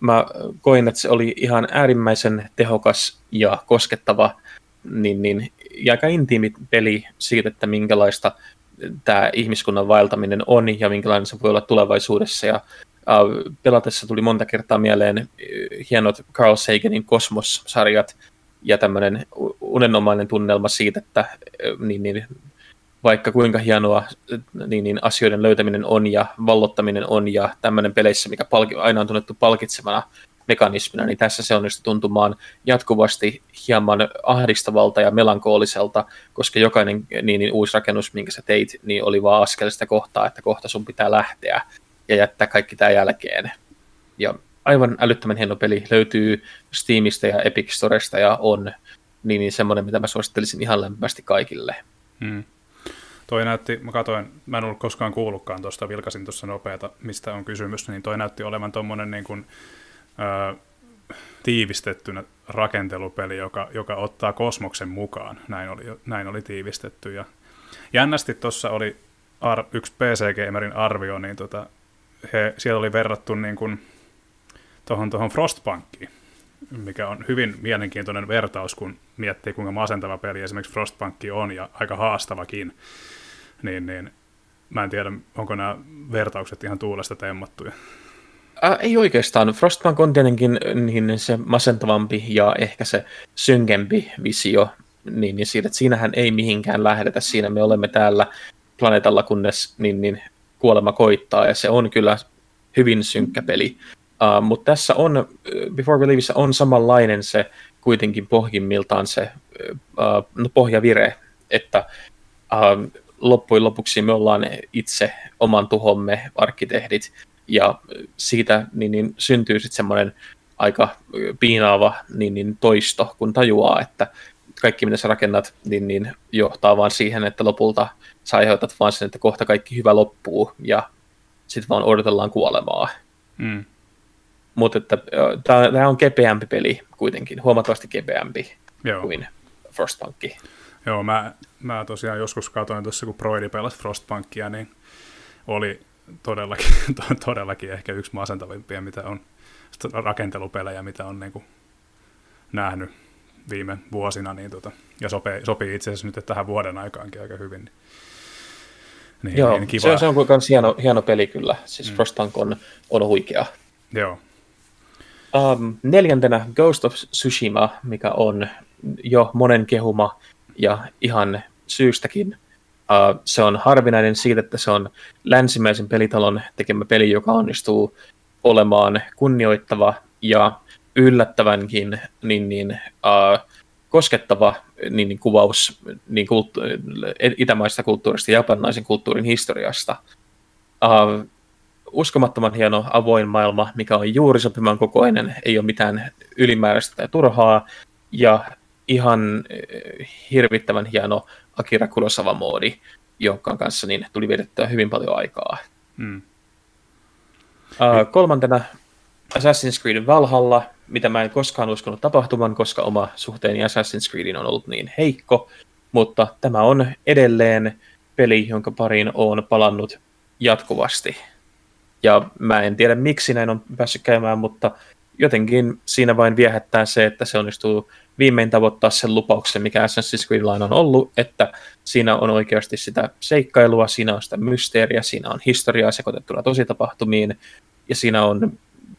Mä koin, että se oli ihan äärimmäisen tehokas ja koskettava niin, niin, ja aika intiimi peli siitä, että minkälaista tämä ihmiskunnan vaeltaminen on ja minkälainen se voi olla tulevaisuudessa. Ja uh, pelatessa tuli monta kertaa mieleen hienot Carl Saganin Kosmos-sarjat ja tämmöinen unenomainen tunnelma siitä, että niin, niin, vaikka kuinka hienoa niin, niin asioiden löytäminen on ja vallottaminen on ja tämmöinen peleissä, mikä palki, aina on tunnettu palkitsevana mekanismina, niin tässä se onnistui tuntumaan jatkuvasti hieman ahdistavalta ja melankooliselta, koska jokainen niin, niin uusi rakennus, minkä sä teit, niin oli vaan askel sitä kohtaa, että kohta sun pitää lähteä ja jättää kaikki tämä jälkeen. Ja aivan älyttömän hieno peli löytyy Steamista ja Epic Storesta ja on niin, niin semmoinen, mitä mä suosittelisin ihan lämpimästi kaikille. Hmm. Toi näytti, mä katsoin, mä en ollut koskaan kuullutkaan tuosta, vilkasin tuossa nopeata, mistä on kysymys, niin toi näytti olevan tuommoinen niin kuin, ö, tiivistettynä rakentelupeli, joka, joka ottaa kosmoksen mukaan. Näin oli, näin oli tiivistetty. Ja jännästi tuossa oli ar, yksi PC Gamerin arvio, niin tota, he, siellä oli verrattu niin kuin, tuohon, tuohon Frostpunkiin, mikä on hyvin mielenkiintoinen vertaus, kun miettii, kuinka masentava peli esimerkiksi Frostpunk on ja aika haastavakin. Niin, niin mä en tiedä, onko nämä vertaukset ihan tuulesta temmattuja. Äh, ei oikeastaan. Frostpunk on tietenkin niin se masentavampi ja ehkä se synkempi visio, niin, niin siitä, että siinähän ei mihinkään lähdetä. Siinä me olemme täällä planeetalla, kunnes niin, niin kuolema koittaa, ja se on kyllä hyvin synkkä peli. Uh, mutta tässä on, Before Believissä on samanlainen se kuitenkin pohjimmiltaan se uh, no, pohjavire, että uh, loppujen lopuksi me ollaan itse oman tuhomme arkkitehdit, ja siitä niin, niin syntyy sitten semmoinen aika piinaava niin, niin toisto, kun tajuaa, että kaikki mitä sä rakennat, niin, niin johtaa vaan siihen, että lopulta sä aiheutat vaan sen, että kohta kaikki hyvä loppuu, ja sitten vaan odotellaan kuolemaa. Mm. Mutta että tämä on kepeämpi peli kuitenkin, huomattavasti kepeämpi Joo. kuin Frostpunkki. Joo, mä, mä tosiaan joskus katsoin tuossa, kun Broidi pelasi Frostpunkia, niin oli todellakin, todellakin ehkä yksi masentavimpia, mitä on rakentelupelejä, mitä on niin kuin nähnyt viime vuosina, niin tota, ja sopii, sopii itse asiassa nyt tähän vuoden aikaankin aika hyvin. Niin, Joo, niin kiva. Se, se on myös hieno, hieno peli kyllä, siis mm. Frostpunk on, on huikea. Joo. Um, neljäntenä Ghost of Tsushima, mikä on jo monen kehuma ja ihan syystäkin. Uh, se on harvinainen siitä, että se on länsimäisen pelitalon tekemä peli, joka onnistuu olemaan kunnioittava ja yllättävänkin niin, niin, uh, koskettava niin, niin, kuvaus niin kulttu- itämaista kulttuurista ja japanilaisen kulttuurin historiasta. Uh, uskomattoman hieno avoin maailma, mikä on juuri sopiman kokoinen, ei ole mitään ylimääräistä tai turhaa, ja ihan hirvittävän hieno Akira Kurosawa-moodi, jonka kanssa niin tuli vietettyä hyvin paljon aikaa. Mm. Uh, kolmantena Assassin's Creed Valhalla, mitä mä en koskaan uskonut tapahtuman, koska oma suhteeni Assassin's Creedin on ollut niin heikko, mutta tämä on edelleen peli, jonka pariin on palannut jatkuvasti. Ja mä en tiedä miksi näin on päässyt käymään, mutta jotenkin siinä vain viehättää se, että se onnistuu viimein tavoittaa sen lupauksen, mikä Assassin's Creed Line on ollut, että siinä on oikeasti sitä seikkailua, siinä on sitä mysteeriä, siinä on historiaa sekoitettuna tositapahtumiin, ja siinä on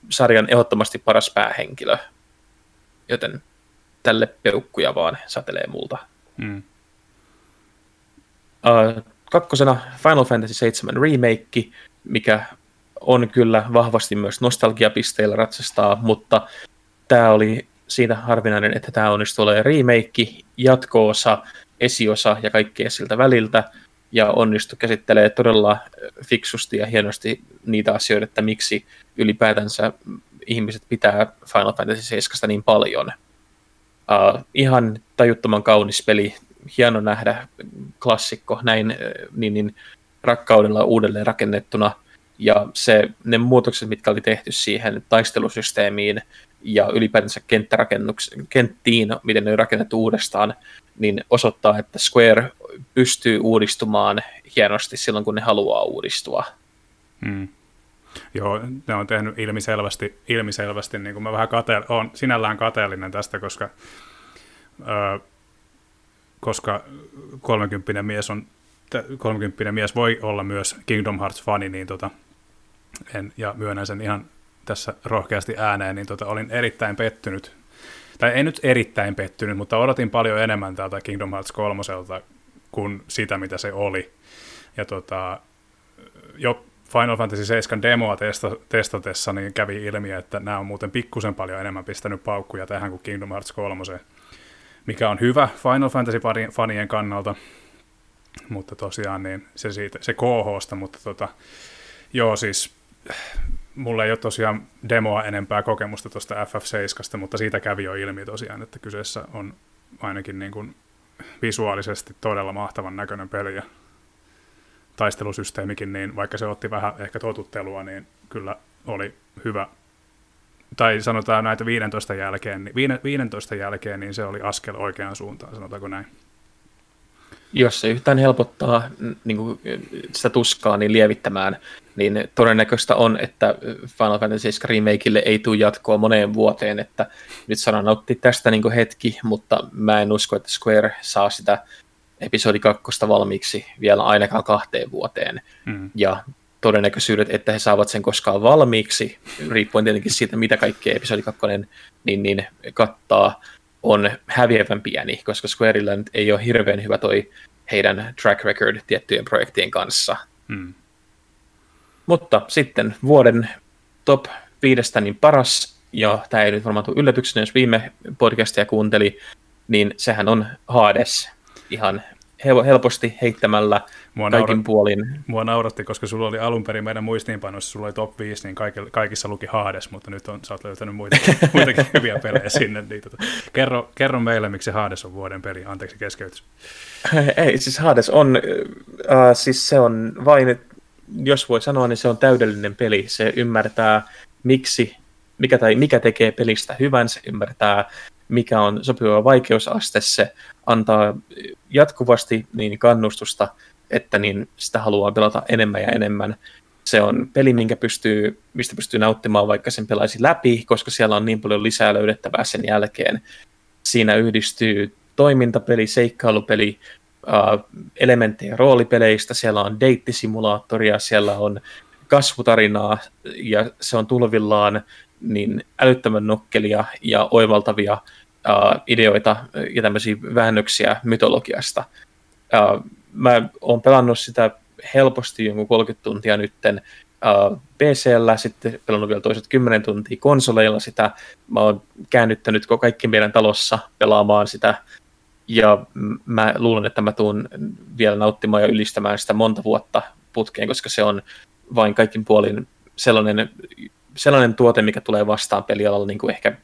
sarjan ehdottomasti paras päähenkilö. Joten tälle peukkuja vaan satelee multa. Mm. Uh, kakkosena Final Fantasy 7 Remake, mikä on kyllä vahvasti myös nostalgiapisteillä ratsastaa, mutta tämä oli siitä harvinainen, että tämä onnistui olemaan remake, jatkoosa, esiosa ja kaikkea siltä väliltä, ja onnistui käsittelee todella fiksusti ja hienosti niitä asioita, että miksi ylipäätänsä ihmiset pitää Final Fantasy 7 niin paljon. Uh, ihan tajuttoman kaunis peli, hieno nähdä klassikko näin niin, niin rakkaudella uudelleen rakennettuna, ja se, ne muutokset, mitkä oli tehty siihen taistelusysteemiin ja ylipäätänsä kenttiin, miten ne on rakennettu uudestaan, niin osoittaa, että Square pystyy uudistumaan hienosti silloin, kun ne haluaa uudistua. Hmm. Joo, ne on tehnyt ilmiselvästi, ilmiselvästi niin kuin mä vähän kate- olen sinällään kateellinen tästä, koska, ö, koska 30 mies on 30 mies voi olla myös Kingdom Hearts-fani, niin tota, en, ja myönnän sen ihan tässä rohkeasti ääneen, niin tota, olin erittäin pettynyt, tai ei nyt erittäin pettynyt, mutta odotin paljon enemmän tältä Kingdom Hearts 3 kuin sitä, mitä se oli. Ja tota, jo Final Fantasy 7 demoa testa, testatessa niin kävi ilmi, että nämä on muuten pikkusen paljon enemmän pistänyt paukkuja tähän kuin Kingdom Hearts 3, mikä on hyvä Final Fantasy-fanien kannalta, mutta tosiaan niin se, siitä, se KHsta, mutta tota, joo siis mulla ei ole tosiaan demoa enempää kokemusta tuosta FF7, mutta siitä kävi jo ilmi tosiaan, että kyseessä on ainakin niin kuin visuaalisesti todella mahtavan näköinen peli ja taistelusysteemikin, niin vaikka se otti vähän ehkä totuttelua, niin kyllä oli hyvä. Tai sanotaan näitä 15 jälkeen, niin 15 jälkeen, niin se oli askel oikeaan suuntaan, sanotaanko näin. Jos se yhtään helpottaa niin kuin sitä tuskaa niin lievittämään, niin todennäköistä on, että Final Fantasy remakeille ei tule jatkoa moneen vuoteen, että nyt sanan otti tästä niin hetki, mutta mä en usko, että Square saa sitä episodi kakkosta valmiiksi vielä ainakaan kahteen vuoteen. Mm. Ja todennäköisyydet, että he saavat sen koskaan valmiiksi, riippuen tietenkin siitä, mitä kaikkea episodi 2 niin, niin kattaa, on häviävän pieni, koska Squarella nyt ei ole hirveän hyvä toi heidän track record tiettyjen projektien kanssa. Mm. Mutta sitten vuoden top viidestä niin paras, ja tämä ei nyt varmaan tule yllätyksenä, jos viime podcastia kuunteli, niin sehän on Hades ihan helposti heittämällä mua kaikin naurat, puolin. Mua nauratti, koska sulla oli alun perin meidän muistiinpanoissa, sulla oli top 5, niin kaikissa luki Hades, mutta nyt on, sä oot löytänyt muitakin, muitakin hyviä pelejä sinne. Niin tota, kerro, kerro meille, miksi Hades on vuoden peli. Anteeksi keskeytys. Ei, siis Hades on, äh, siis se on vain, jos voi sanoa, niin se on täydellinen peli. Se ymmärtää, miksi, mikä, tai mikä tekee pelistä hyvän, se ymmärtää, mikä on sopiva vaikeusaste, se antaa jatkuvasti niin kannustusta, että niin sitä haluaa pelata enemmän ja enemmän. Se on peli, minkä pystyy, mistä pystyy nauttimaan, vaikka sen pelaisi läpi, koska siellä on niin paljon lisää löydettävää sen jälkeen. Siinä yhdistyy toimintapeli, seikkailupeli, elementtejä roolipeleistä, siellä on deittisimulaattoria, siellä on kasvutarinaa ja se on tulvillaan niin älyttömän nokkelia ja oivaltavia uh, ideoita ja tämmöisiä väännöksiä mytologiasta. Uh, mä oon pelannut sitä helposti jonkun 30 tuntia nytten uh, PCllä, sitten pelannut vielä toiset 10 tuntia konsoleilla sitä. Mä oon käännyttänyt kaikki meidän talossa pelaamaan sitä, ja mä luulen, että mä tuun vielä nauttimaan ja ylistämään sitä monta vuotta putkeen, koska se on vain kaikin puolin sellainen, sellainen tuote, mikä tulee vastaan pelialalla niin kuin ehkä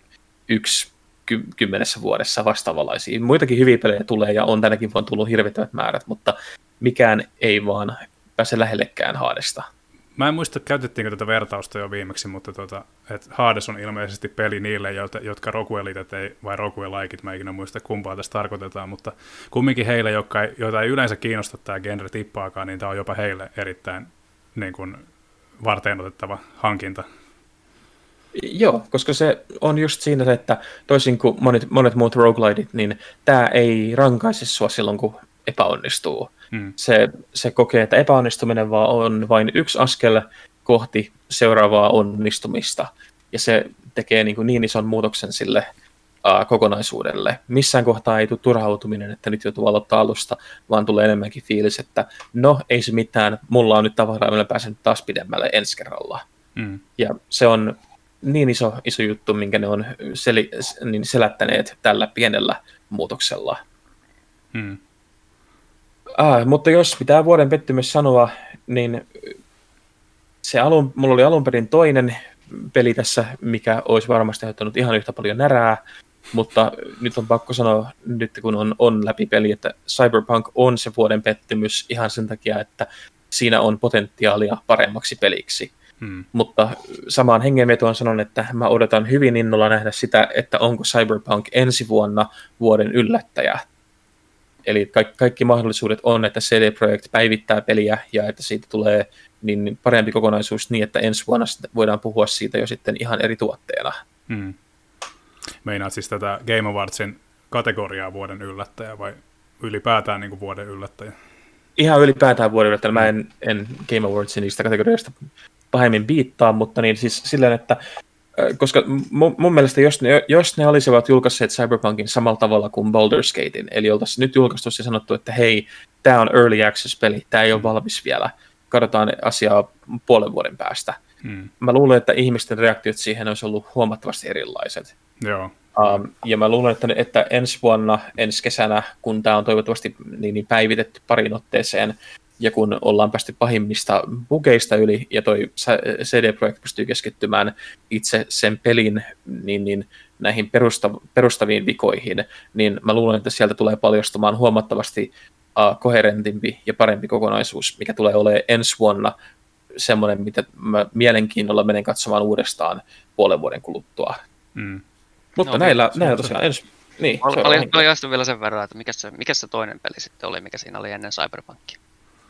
yksi ky- kymmenessä vuodessa vastaavanlaisia. Muitakin hyviä pelejä tulee ja on tänäkin vuonna tullut hirvittävät määrät, mutta mikään ei vaan pääse lähellekään Haadesta. Mä en muista, käytettiinkö tätä vertausta jo viimeksi, mutta tota, että Hades on ilmeisesti peli niille, jotka, jotka Rokuelitet ei, vai Rokuelaikit, mä ikinä muista kumpaa tässä tarkoitetaan, mutta kumminkin heille, jotka ei, joita ei yleensä kiinnosta tämä genre tippaakaan, niin tämä on jopa heille erittäin niin kuin, varteen otettava hankinta. Joo, koska se on just siinä että toisin kuin monet, monet muut roguelideit, niin tämä ei rankaise sua silloin, kun epäonnistuu. Hmm. Se, se kokee, että epäonnistuminen vaan on vain yksi askel kohti seuraavaa onnistumista. Ja se tekee niin, kuin niin ison muutoksen sille uh, kokonaisuudelle. Missään kohtaa ei tule turhautuminen, että nyt joutuu aloittaa alusta, vaan tulee enemmänkin fiilis, että no ei se mitään, mulla on nyt tavaraa, millä pääsen taas pidemmälle ensi kerralla. Hmm. Ja se on niin iso, iso juttu, minkä ne on seli, niin selättäneet tällä pienellä muutoksella. Hmm. Ah, mutta jos pitää vuoden pettymys sanoa, niin se alun, mulla oli alun perin toinen peli tässä, mikä olisi varmasti aiheuttanut ihan yhtä paljon närää, mutta nyt on pakko sanoa, nyt kun on, on läpi peli, että Cyberpunk on se vuoden pettymys ihan sen takia, että siinä on potentiaalia paremmaksi peliksi. Hmm. Mutta samaan hengenvetoon sanon, että mä odotan hyvin innolla nähdä sitä, että onko Cyberpunk ensi vuonna vuoden yllättäjä. Eli kaikki, kaikki mahdollisuudet on, että CD Projekt päivittää peliä ja että siitä tulee niin parempi kokonaisuus niin, että ensi vuonna voidaan puhua siitä jo sitten ihan eri tuotteena. Hmm. Meinaat siis tätä Game Awardsin kategoriaa vuoden yllättäjä vai ylipäätään niin kuin vuoden yllättäjä? Ihan ylipäätään vuoden yllättäjä. Mä en, en Game Awardsin niistä kategorioista pahemmin viittaa, mutta niin siis silleen, että koska mun, mun mielestä jos ne, jos ne olisivat julkaisseet Cyberpunkin samalla tavalla kuin Baldur's Gatein, eli oltaisiin nyt julkaistu ja sanottu, että hei, tämä on Early Access-peli, tämä ei ole valmis vielä, katsotaan asiaa puolen vuoden päästä. Mm. Mä luulen, että ihmisten reaktiot siihen olisi ollut huomattavasti erilaiset. Joo. Um, ja mä luulen, että, että ensi vuonna, ensi kesänä, kun tämä on toivottavasti niin, niin päivitetty parin otteeseen, ja kun ollaan päästy pahimmista bugeista yli, ja toi CD-projekti pystyy keskittymään itse sen pelin niin, niin, näihin perustav- perustaviin vikoihin, niin mä luulen, että sieltä tulee paljastumaan huomattavasti uh, koherentimpi ja parempi kokonaisuus, mikä tulee olemaan ensi vuonna semmoinen, mitä mä mielenkiinnolla menen katsomaan uudestaan puolen vuoden kuluttua. Mm. Mutta No, näillä, näillä tosiaan ensi... Niin, Ol- Oli, oli jostain vielä sen verran, että mikä se, mikä se toinen peli sitten oli, mikä siinä oli ennen Cyberpunkia.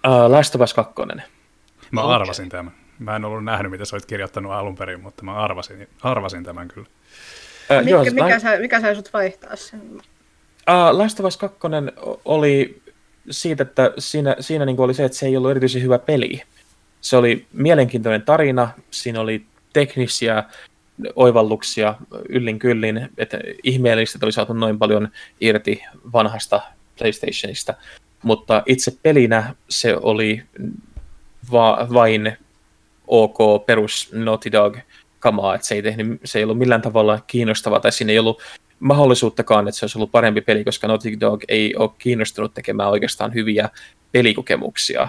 Uh, Last of Us 2. Mä Okei. arvasin tämän. Mä en ollut nähnyt, mitä sä olit kirjoittanut alun perin, mutta mä arvasin, arvasin tämän kyllä. Uh, Mikä, joo, mikä, sai, mikä sai sut vaihtaa sen? Uh, Last of Us 2 oli siitä, että siinä, siinä niin oli se, että se ei ollut erityisen hyvä peli. Se oli mielenkiintoinen tarina, siinä oli teknisiä oivalluksia yllin kyllin, että ihmeellistä, että oli saatu noin paljon irti vanhasta PlayStationista, mutta itse pelinä se oli va- vain ok perus Naughty Dog kamaa, että se ei, tehnyt, se ei ollut millään tavalla kiinnostavaa, tai siinä ei ollut mahdollisuuttakaan, että se olisi ollut parempi peli, koska Naughty Dog ei ole kiinnostunut tekemään oikeastaan hyviä pelikokemuksia.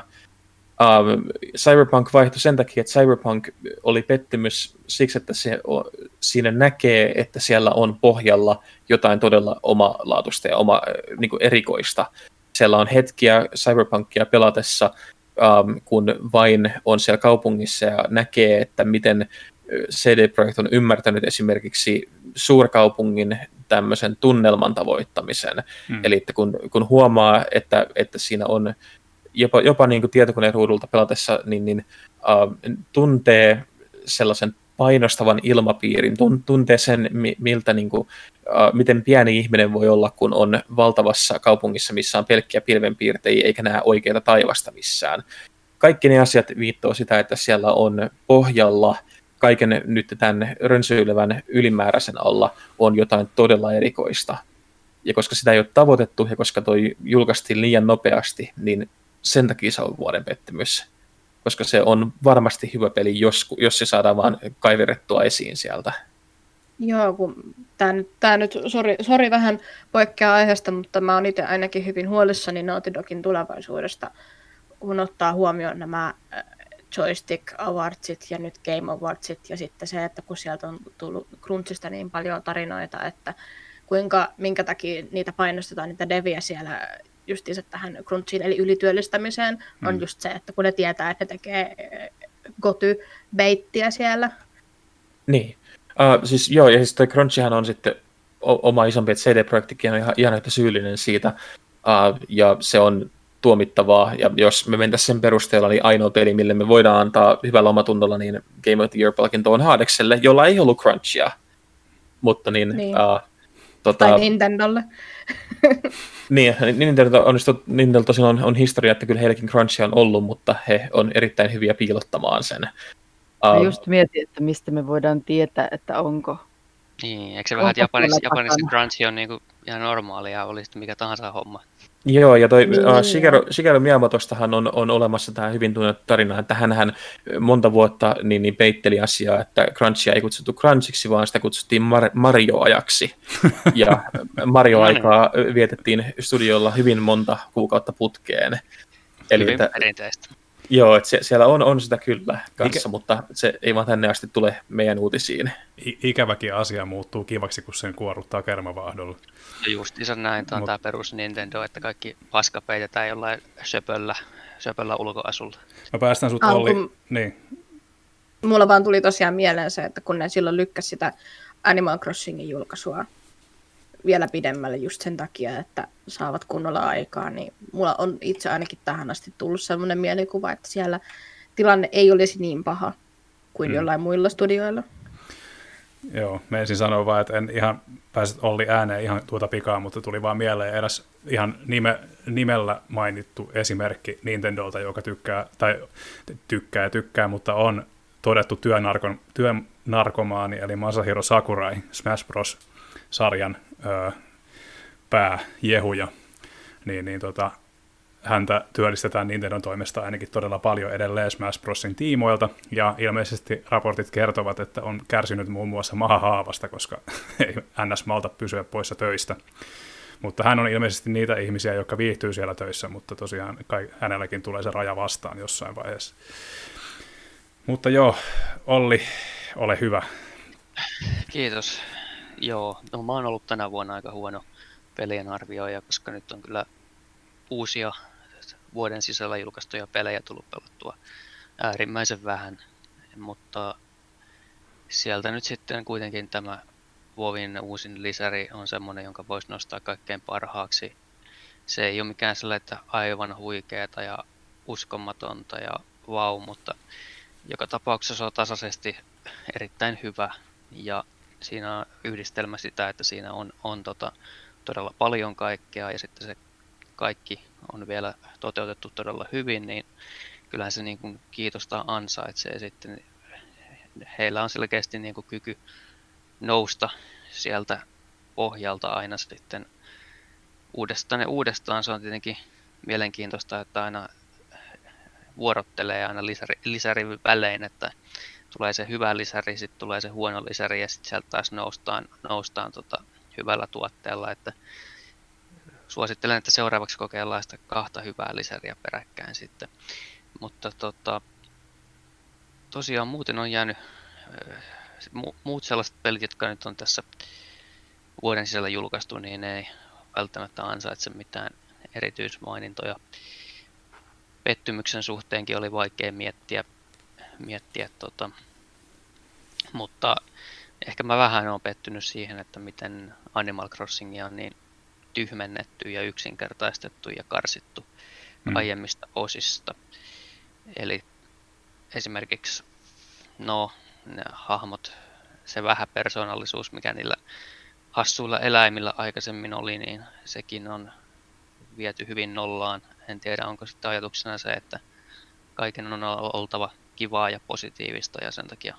Um, Cyberpunk vaihtui sen takia, että Cyberpunk oli pettymys siksi, että se, o- siinä näkee, että siellä on pohjalla jotain todella omalaatuista ja oma, niin erikoista. Siellä on hetkiä Cyberpunkia pelatessa, um, kun vain on siellä kaupungissa ja näkee, että miten CD Projekt on ymmärtänyt esimerkiksi suurkaupungin tämmöisen tunnelman tavoittamisen. Mm. Eli että kun, kun huomaa, että, että siinä on jopa, jopa niin kuin tietokoneen ruudulta pelatessa, niin, niin uh, tuntee sellaisen painostavan ilmapiirin, tun, tuntee sen, mi- miltä, niin kuin, miten pieni ihminen voi olla, kun on valtavassa kaupungissa, missä on pelkkiä pilvenpiirtejä, eikä näe oikeita taivasta missään. Kaikki ne asiat viittoo sitä, että siellä on pohjalla kaiken nyt tämän rönsyilevän ylimääräisen alla on jotain todella erikoista. Ja koska sitä ei ole tavoitettu ja koska toi julkaistiin liian nopeasti, niin sen takia se on vuoden pettymys. Koska se on varmasti hyvä peli, jos, jos se saadaan vaan kaiverettua esiin sieltä. Joo, kun tämä nyt, tää nyt sori, sori vähän poikkeaa aiheesta, mutta mä oon itse ainakin hyvin huolissani Naughty Dogin tulevaisuudesta, kun ottaa huomioon nämä äh, Joystick Awardsit ja nyt Game Awardsit ja sitten se, että kun sieltä on tullut Crunchista niin paljon tarinoita, että kuinka, minkä takia niitä painostetaan, niitä deviä siellä justiinsa tähän Crunchiin, eli ylityöllistämiseen, on Mm. just se, että kun ne tietää, että ne tekee goty-beittiä siellä, Niin. Uh, siis joo, ja siis toi Crunchihan on sitten oma isompi, että CD-projektikin on ihan, ihan yhtä syyllinen siitä, uh, ja se on tuomittavaa, ja jos me mentäisiin sen perusteella, niin ainoa peli, mille me voidaan antaa hyvällä omatunnolla, niin Game of the Year-palkinto on Haadekselle, jolla ei ollut Crunchia, mutta niin, Niin. Uh, tota, tai Nintendolle. niin, Nintendo on, Nintendo tosiaan on, on historia, että kyllä heilläkin Crunchia on ollut, mutta he on erittäin hyviä piilottamaan sen. Mä Uh, just mietin, että mistä me voidaan tietää, että onko. Niin, eikö se Onko vähän, että Japanissa, Japanissa crunch on niinku ihan normaalia, oli sitten mikä tahansa homma. Joo, ja toi Niin, uh, niin, Shigeru, Shigeru Miyamotostahan on, on olemassa tämä hyvin tunnettu tarina, että hän monta vuotta niin, niin peitteli asiaa, että Crunchia ei kutsuttu Crunchiksi, vaan sitä kutsuttiin Mar- Mario-ajaksi. ja Mario-aikaa vietettiin studiolla hyvin monta kuukautta putkeen. Eli Hyvin että, perinteistä. Joo, että sie- siellä on, on sitä kyllä kanssa, Mikä- mutta se ei vaan tänne asti tule meidän uutisiin. I- ikäväkin asia muuttuu kivaksi, kun sen kuorruttaa kermavaahdolla. Ja justiinsa näin, tämä on Mut- tämä perus Nintendo, että kaikki paska peitetään jollain söpöllä, söpöllä ulkoasulla. Mä päästän sut Alku- Olli... Niin. Mulla vaan tuli tosiaan mieleen se, että kun ne silloin lykkäsi sitä Animal Crossingin julkaisua vielä pidemmälle just sen takia, että saavat kunnolla aikaa, niin mulla on itse ainakin tähän asti tullut sellainen mielikuva, että siellä tilanne ei olisi niin paha kuin Mm. jollain muilla studioilla. Joo, mä ensin sanoa vaan, että en ihan pääset Olli ääneen ihan tuota pikaa, mutta tuli vaan mieleen eräs ihan nime, nimellä mainittu esimerkki Nintendolta, joka tykkää, tai tykkää ja tykkää, mutta on todettu työnarkon, työnarkomaani, eli Masahiro Sakurai, Smash Bros. Sarjan ö, pääjehuja. Niin, niin tota, häntä työllistetään Nintendon toimesta ainakin todella paljon edelleen Smash Brosin tiimoilta, ja ilmeisesti raportit kertovat, että on kärsinyt muun muassa mahahaavasta, koska ei NS malta pysyä poissa töistä. Mutta hän on ilmeisesti niitä ihmisiä, jotka viihtyy siellä töissä, mutta tosiaan kai, hänelläkin tulee se raja vastaan jossain vaiheessa. Mutta joo, Olli, ole hyvä. Kiitos. Joo, no mä oon ollut tänä vuonna aika huono pelien arvioija, koska nyt on kyllä uusia vuoden sisällä julkaistuja pelejä tullut pelattua äärimmäisen vähän, mutta sieltä nyt sitten kuitenkin tämä Vovin uusin lisäri on semmoinen, jonka voisi nostaa kaikkein parhaaksi. Se ei ole mikään sellainen, että aivan huikeeta ja uskomatonta ja vau, mutta joka tapauksessa se on tasaisesti erittäin hyvä ja siinä on yhdistelmä sitä, että siinä on, on tota, todella paljon kaikkea ja sitten se kaikki on vielä toteutettu todella hyvin, niin kyllähän se niin kuin kiitosta ansaitsee sitten. Heillä on selkeästi niin kuin kyky nousta sieltä pohjalta aina sitten uudestaan ja uudestaan. Se on tietenkin mielenkiintoista, että aina vuorottelee aina lisäri, lisäri välein, että tulee se hyvä lisäri, sitten tulee se huono lisäri ja sitten sieltä taas noustaan, noustaan tota hyvällä tuotteella, että suosittelen, että seuraavaksi kokeillaan sitä kahta hyvää lisäriä peräkkäin sitten. Mutta tota, tosiaan muuten on jäänyt muut sellaiset pelit, jotka nyt on tässä vuoden sisällä julkaistu, niin ei välttämättä ansaitse mitään erityismainintoja. Pettymyksen suhteenkin oli vaikea miettiä, miettiä tota, mutta ehkä mä vähän olen pettynyt siihen, että miten Animal Crossingia on niin tyhmennetty ja yksinkertaistettu ja karsittu mm. aiemmista osista. Eli esimerkiksi no, ne hahmot, se vähän persoonallisuus, mikä niillä hassuilla eläimillä aikaisemmin oli, niin sekin on viety hyvin nollaan. En tiedä, onko sitten ajatuksena se, että kaiken on oltava kivaa ja positiivista ja sen takia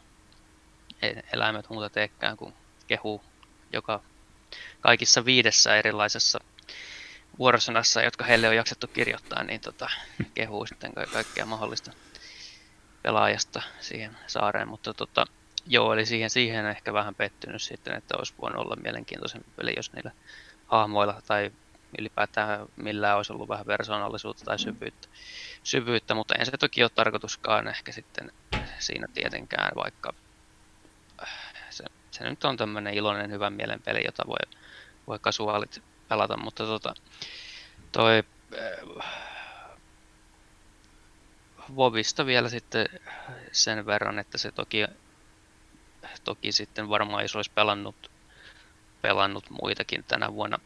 eläimet muuta teekään kuin kehuu joka kaikissa viidessä erilaisessa vuorosanassa, jotka heille on jaksettu kirjoittaa, niin tota, kehuu sitten kaikkea mahdollista pelaajasta siihen saareen, mutta tota, joo, eli siihen, siihen ehkä vähän pettynyt sitten, että olisi voinut olla mielenkiintoisempi peli, jos niillä hahmoilla tai ylipäätään millään olisi ollut vähän persoonallisuutta tai syvyyttä, syvyyttä mutta en se toki ole tarkoituskaan ehkä sitten siinä tietenkään, vaikka se, se nyt on tämmöinen iloinen hyvän mielen peli, jota voi, voi kasuaalit pelata, mutta tota, toi äh, Vovista vielä sitten sen verran, että se toki, toki sitten varmaan jos olisi pelannut, pelannut muitakin tänä vuonna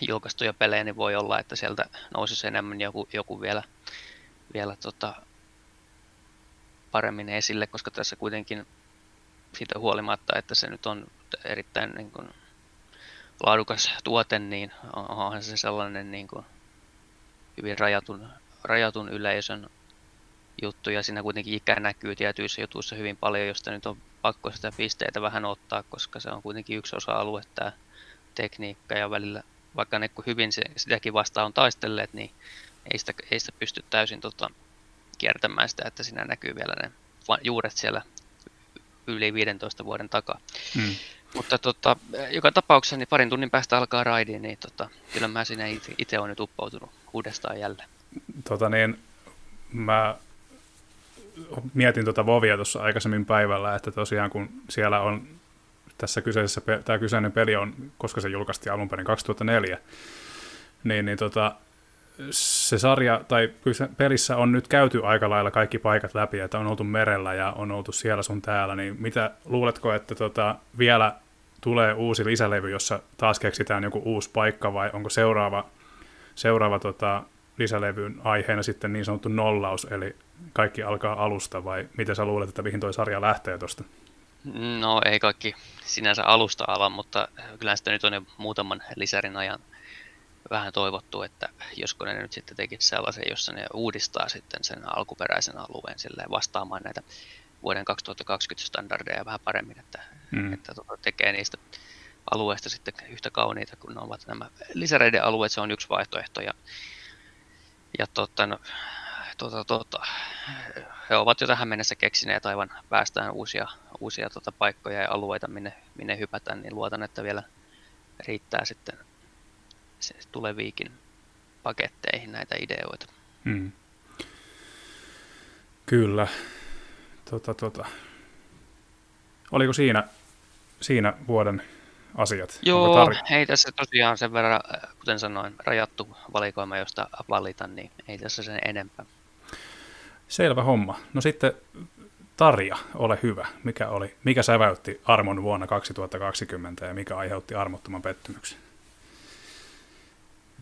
julkaistuja pelejä, niin voi olla, että sieltä nousisi enemmän joku, joku vielä, vielä tota, paremmin esille, koska tässä kuitenkin siitä huolimatta, että se nyt on erittäin niin kuin, laadukas tuote, niin onhan se sellainen niin kuin, hyvin rajatun, rajatun yleisön juttu, ja siinä kuitenkin ikä näkyy tietyissä jutuissa hyvin paljon, josta nyt on pakko sitä pisteitä vähän ottaa, koska se on kuitenkin yksi osa-alue tämä tekniikka, ja välillä, vaikka ne hyvin se, sitäkin vastaan on taistelleet, niin ei sitä, ei sitä pysty täysin tota, kiertämään sitä, että siinä näkyy vielä ne juuret siellä yli 15 vuoden takaa. Hmm. Mutta tota, joka tapauksessa niin parin tunnin päästä alkaa raidi, niin tota, kyllä mä siinä itse olen nyt uppoutunut uudestaan jälleen. Tota niin, mä mietin tuota Vovia tuossa aikaisemmin päivällä, että tosiaan kun siellä on tässä kyseisessä, tämä kyseinen peli on, koska se julkaistiin alun perin 2004, niin, niin tota, se sarja tai pelissä on nyt käyty aika lailla kaikki paikat läpi, että on oltu merellä ja on oltu siellä sun täällä, niin mitä luuletko, että tota, vielä tulee uusi lisälevy, jossa taas keksitään joku uusi paikka vai onko seuraava, seuraava tota, lisälevyn aiheena sitten niin sanottu nollaus, eli kaikki alkaa alusta vai miten sä luulet, että mihin toi sarja lähtee tuosta? No ei kaikki sinänsä alusta ala, mutta kyllä sitä nyt on jo muutaman lisärin ajan vähän toivottu, että josko ne nyt sitten tekisi sellaisen, jossa ne uudistaa sitten sen alkuperäisen alueen silleen vastaamaan näitä vuoden 2020 standardeja vähän paremmin, että, mm. että tuota, tekee niistä alueista sitten yhtä kauniita kuin ne ovat nämä lisäreiden alueet, se on yksi vaihtoehto ja Ja tota, no, tota, tota, he ovat jo tähän mennessä keksineet aivan päästään uusia, uusia tota, paikkoja ja alueita, minne, minne hypätä, niin luotan, että vielä riittää sitten se tuleviikin paketteihin näitä ideoita. Hmm. Kyllä. Tota, tota. Oliko siinä, siinä vuoden asiat? Joo, ei tässä tosiaan sen verran, kuten sanoin, rajattu valikoima, josta valita, niin ei tässä sen enempää. Selvä homma. No sitten Tarja, ole hyvä. Mikä, oli, mikä säväytti armon vuonna 2020 ja mikä aiheutti armottoman pettymyksen?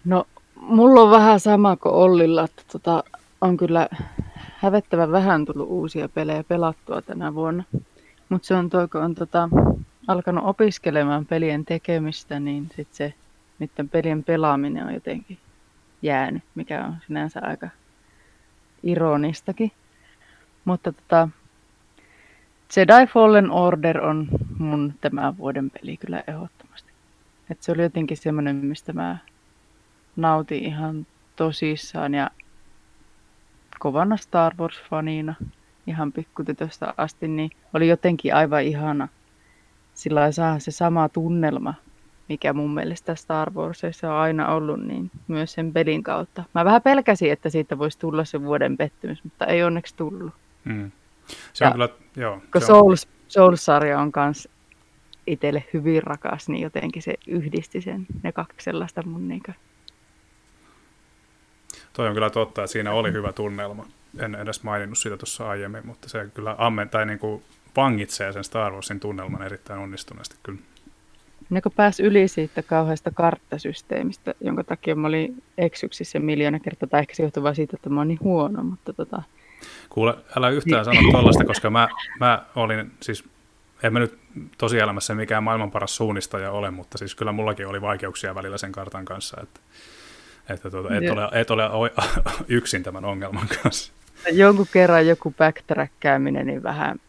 No, mulla on vähän sama kuin Ollilla, että tota, on kyllä hävettävän vähän tullut uusia pelejä pelattua tänä vuonna. Mutta se on tuo, kun on tota, alkanut opiskelemaan pelien tekemistä, niin sit se niiden pelien pelaaminen on jotenkin jäänyt, mikä on sinänsä aika ironistakin. Mutta tota, Jedi Fallen Order on mun tämän vuoden peli kyllä ehdottomasti. Et se oli jotenkin semmoinen, mistä mä nautin ihan tosissaan ja kovana Star Wars-fanina ihan pikkutytöstä asti, niin oli jotenkin aivan ihana sillä saa se sama tunnelma, mikä mun mielestä Star Warsissa on aina ollut, niin myös sen pelin kautta. Mä vähän pelkäsin, että siitä voisi tulla se vuoden pettymys, mutta ei onneksi tullut. Mm. Se on kyllä, joo. Kun Souls, Souls-sarja on myös itselle hyvin rakas, niin jotenkin se yhdisti sen, ne kaksi sellaista mun niinkö. Toi on kyllä totta, että siinä oli hyvä tunnelma. En edes maininnut sitä tuossa aiemmin, mutta se kyllä ammen, tai niin kuin vangitsee sen Star Warsin tunnelman erittäin onnistuneesti kyllä. Ne kun pääsi yli siitä kauheasta karttasysteemistä, jonka takia mä olin eksyksissä miljoona kertaa, tai ehkä se johtuu vaan siitä, että mä oon niin huono, mutta tota... Kuule, älä yhtään sano tollaista, koska mä, mä olin siis, en mä nyt tosielämässä mikään maailman paras suunnistaja ole, mutta siis kyllä mullakin oli vaikeuksia välillä sen kartan kanssa, että, että tuota, et, ole, et ole yksin tämän ongelman kanssa. Jonkun kerran joku backtrackkääminen, niin vähän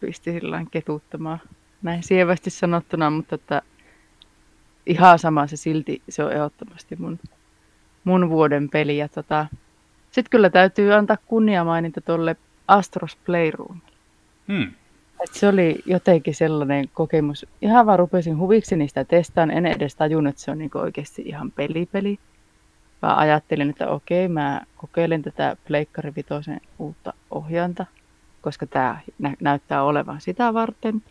pisti sillä ketuttamaan näin sievästi sanottuna, mutta että ihan sama se silti, se on ehdottomasti mun, mun vuoden peli. Ja tota, sitten kyllä täytyy antaa kunnia mainita tuolle Astros Playroom. Hmm. Et se oli jotenkin sellainen kokemus. Ihan vaan rupesin huviksi niistä testaan. En edes tajunnut, että se on niinku oikeasti ihan pelipeli. Vaan ajattelin, että okei, mä kokeilen tätä Pleikkari uutta ohjainta – koska tämä nä- näyttää olevan sitä varten.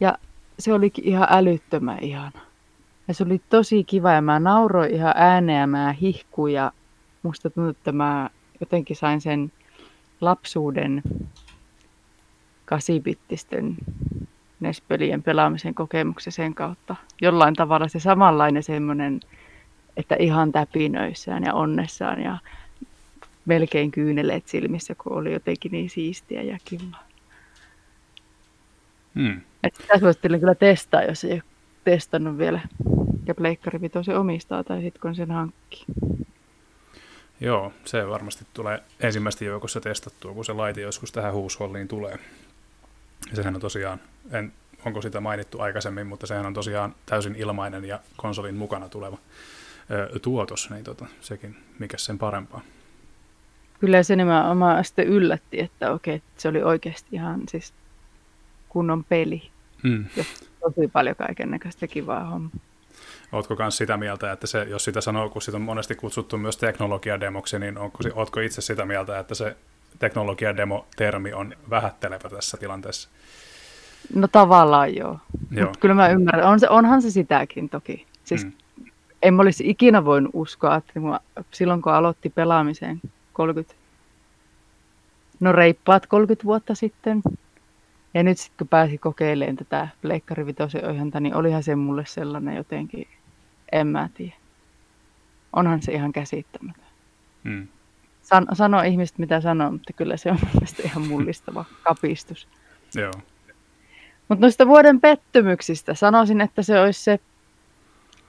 Ja se olikin ihan älyttömän ihana. Ja se oli tosi kiva ja mä nauroin ihan ääneen ja mä hihkuin ja musta tuntui, että mä jotenkin sain sen lapsuuden kasibittisten NES-pelien pelaamisen kokemuksen sen kautta. Jollain tavalla se samanlainen semmoinen, että ihan täpinöissään ja onnessaan ja melkein kyyneleet silmissä, kun oli jotenkin niin siistiä ja kivaa. Hmm. Sitä suosittelen kyllä testaa, jos ei ole testannut vielä. Ja Pleikkari se omistaa tai sitten kun sen hankkii. Joo, se varmasti tulee ensimmäistä joukossa testattua, kun se laite joskus tähän huusholliin tulee. Ja sehän on tosiaan, en, onko sitä mainittu aikaisemmin, mutta sehän on tosiaan täysin ilmainen ja konsolin mukana tuleva ö, tuotos, niin tota, sekin, mikä sen parempaa kyllä se nimenomaan sitten yllätti, että okei, että se oli oikeasti ihan siis kunnon peli. Hmm. Ja tosi paljon kaiken näköistä kivaa hommaa. Oletko myös sitä mieltä, että se, jos sitä sanoo, kun sitä on monesti kutsuttu myös teknologiademoksi, niin onko, oletko itse sitä mieltä, että se teknologiademo-termi on vähättelevä tässä tilanteessa? No tavallaan joo. joo. Mut kyllä mä ymmärrän. On se, onhan se sitäkin toki. Siis hmm. en mä olisi ikinä voinut uskoa, että silloin kun aloitti pelaamiseen 30, no reippaat 30 vuotta sitten. Ja nyt sitten kun pääsi kokeilemaan tätä Pleikkari Vitosen ohjanta, niin olihan se mulle sellainen jotenkin, en mä tiedä. Onhan se ihan käsittämätön. Hmm. San, sano ihmiset mitä sanoo, mutta kyllä se on mielestäni ihan mullistava kapistus. Joo. Mutta noista vuoden pettymyksistä sanoisin, että se olisi se,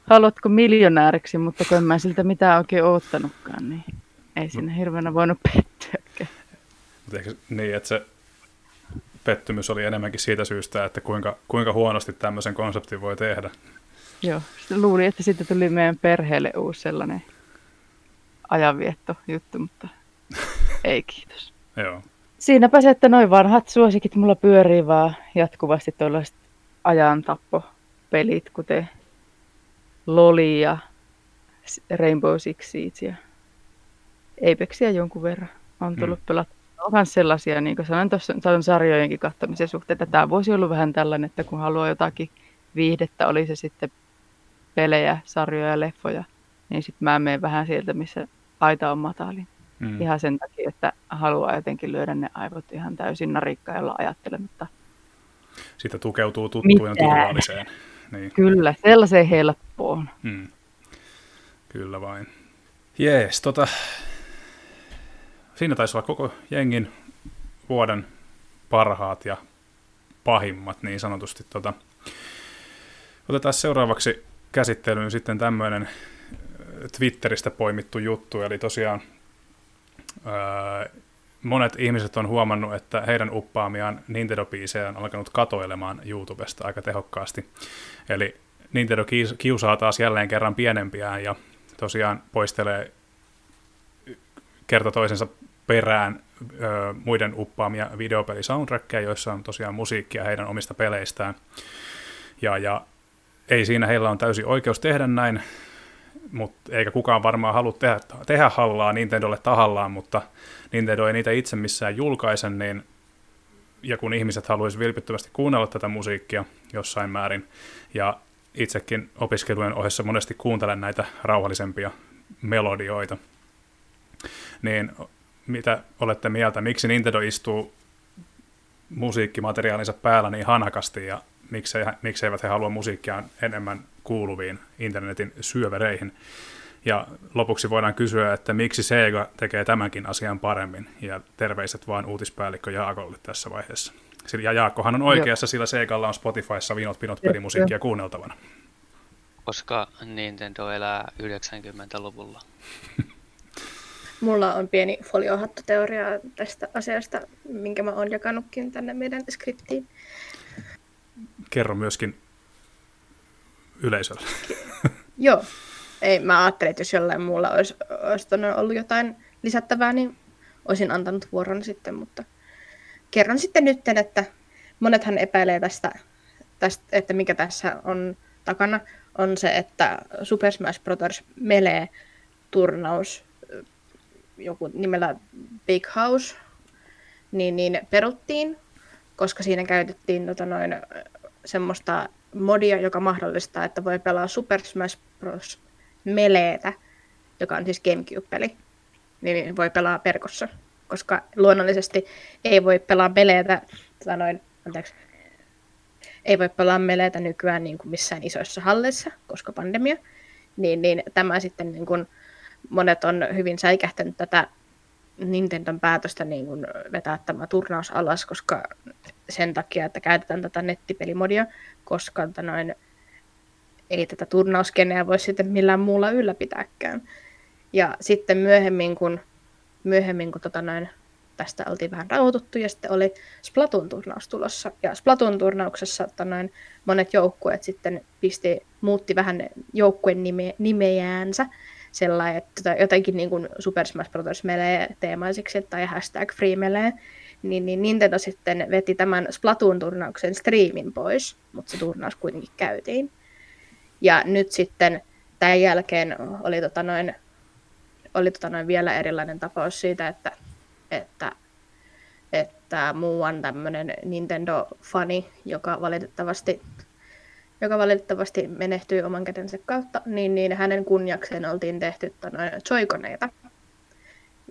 haluatko miljonääriksi, mutta kun en mä siltä mitään oikein oottanutkaan, niin ei sinne hirveänä voinut pettyä. Mutta ehkä niin, että se pettymys oli enemmänkin siitä syystä, että kuinka, kuinka huonosti tämmöisen konseptin voi tehdä. Joo, luulin, että sitten tuli meidän perheelle uusi sellainen ajanvietto juttu, mutta ei kiitos. Joo. Siinäpä se, että noin vanhat suosikit mulla pyörii vaan jatkuvasti tuollaiset ajantappopelit, kuten Loli ja Rainbow Six Siege ja Apexia jonkun verran on tullut mm. pelattua. On sellaisia, niin kuin sanoin tuossa sarjojenkin katsomisen suhteen, että tämä voisi olla vähän tällainen, että kun haluaa jotakin viihdettä, oli se sitten pelejä, sarjoja, leffoja, niin sitten mä menen vähän sieltä, missä aita on matalin. Mm. Ihan sen takia, että haluaa jotenkin lyödä ne aivot ihan täysin narikkailla ajattelematta. Sitä tukeutuu tuttuun ja turvalliseen. Niin. Kyllä, sellaiseen helppoon. Mm. Kyllä vain. Jees, tota, siinä taisi olla koko jengin vuoden parhaat ja pahimmat niin sanotusti. Tota, otetaan seuraavaksi käsittelyyn sitten tämmöinen Twitteristä poimittu juttu, eli tosiaan ää, monet ihmiset on huomannut, että heidän uppaamiaan Nintendo-biisejä on alkanut katoilemaan YouTubesta aika tehokkaasti. Eli Nintendo kiusaa taas jälleen kerran pienempiään ja tosiaan poistelee kerta toisensa perään ö, muiden uppaamia videopelisoundtrackeja, joissa on tosiaan musiikkia heidän omista peleistään. Ja, ja ei siinä heillä on täysin oikeus tehdä näin, mutta eikä kukaan varmaan halua tehdä, tehdä hallaa Nintendolle tahallaan, mutta Nintendo ei niitä itse missään julkaise, niin ja kun ihmiset haluaisivat vilpittömästi kuunnella tätä musiikkia jossain määrin, ja itsekin opiskelujen ohessa monesti kuuntelen näitä rauhallisempia melodioita, niin mitä olette mieltä, miksi Nintendo istuu musiikkimateriaalinsa päällä niin hanakasti ja miksei, mikseivät he halua musiikkia enemmän kuuluviin internetin syövereihin. Ja lopuksi voidaan kysyä, että miksi Sega tekee tämänkin asian paremmin. Ja terveiset vain uutispäällikkö Jaakolle tässä vaiheessa. Ja Jaakkohan on oikeassa, sillä Segalla on Spotifyssa Vinot Pinot pelimusiikkia kuunneltavana. Koska Nintendo elää 90-luvulla. Mulla on pieni foliohattoteoria tästä asiasta, minkä mä oon jakanutkin tänne meidän skriptiin. Kerro myöskin yleisölle. Joo. Ei, mä ajattelin, että jos jollain muulla olisi, olisi ollut jotain lisättävää, niin olisin antanut vuoron sitten, mutta kerron sitten nyt, että monethan epäilee tästä, tästä, että mikä tässä on takana, on se, että Super Smash Bros. Melee turnaus joku nimellä Big House, niin, niin peruttiin, koska siinä käytettiin tota noin, semmoista modia, joka mahdollistaa, että voi pelaa Super Smash Bros. Meleetä, joka on siis Gamecube-peli, niin voi pelaa perkossa, koska luonnollisesti ei voi pelaa Meleetä, tota noin, anteeksi, ei voi pelaa Meleetä nykyään niin kuin missään isoissa halleissa, koska pandemia, niin, niin tämä sitten niin kuin, monet on hyvin säikähtänyt tätä Nintendon päätöstä niin kuin vetää tämä turnaus alas, koska sen takia, että käytetään tätä nettipelimodia, koska noin, ei tätä turnauskeneä voi sitten millään muulla ylläpitääkään. Ja sitten myöhemmin, kun, myöhemmin, kun tota noin, tästä oltiin vähän rauhoituttu ja sitten oli Splatoon-turnaus tulossa. Ja Splatoon-turnauksessa tota noin, monet joukkueet sitten pisti, muutti vähän joukkueen nime, nimeäänsä sellainen, että tota jotenkin niin kuin Super Smash Bros. melee teemaiseksi tai hashtag free melee, niin, niin Nintendo sitten veti tämän Splatoon-turnauksen striimin pois, mutta se turnaus kuitenkin käytiin. Ja nyt sitten tämän jälkeen oli, tota noin, oli tota noin vielä erilainen tapaus siitä, että, että, että muuan tämmöinen Nintendo-fani, joka valitettavasti joka valitettavasti menehtyi oman kätensä kautta, niin, niin hänen kunniakseen oltiin tehty joikoneita,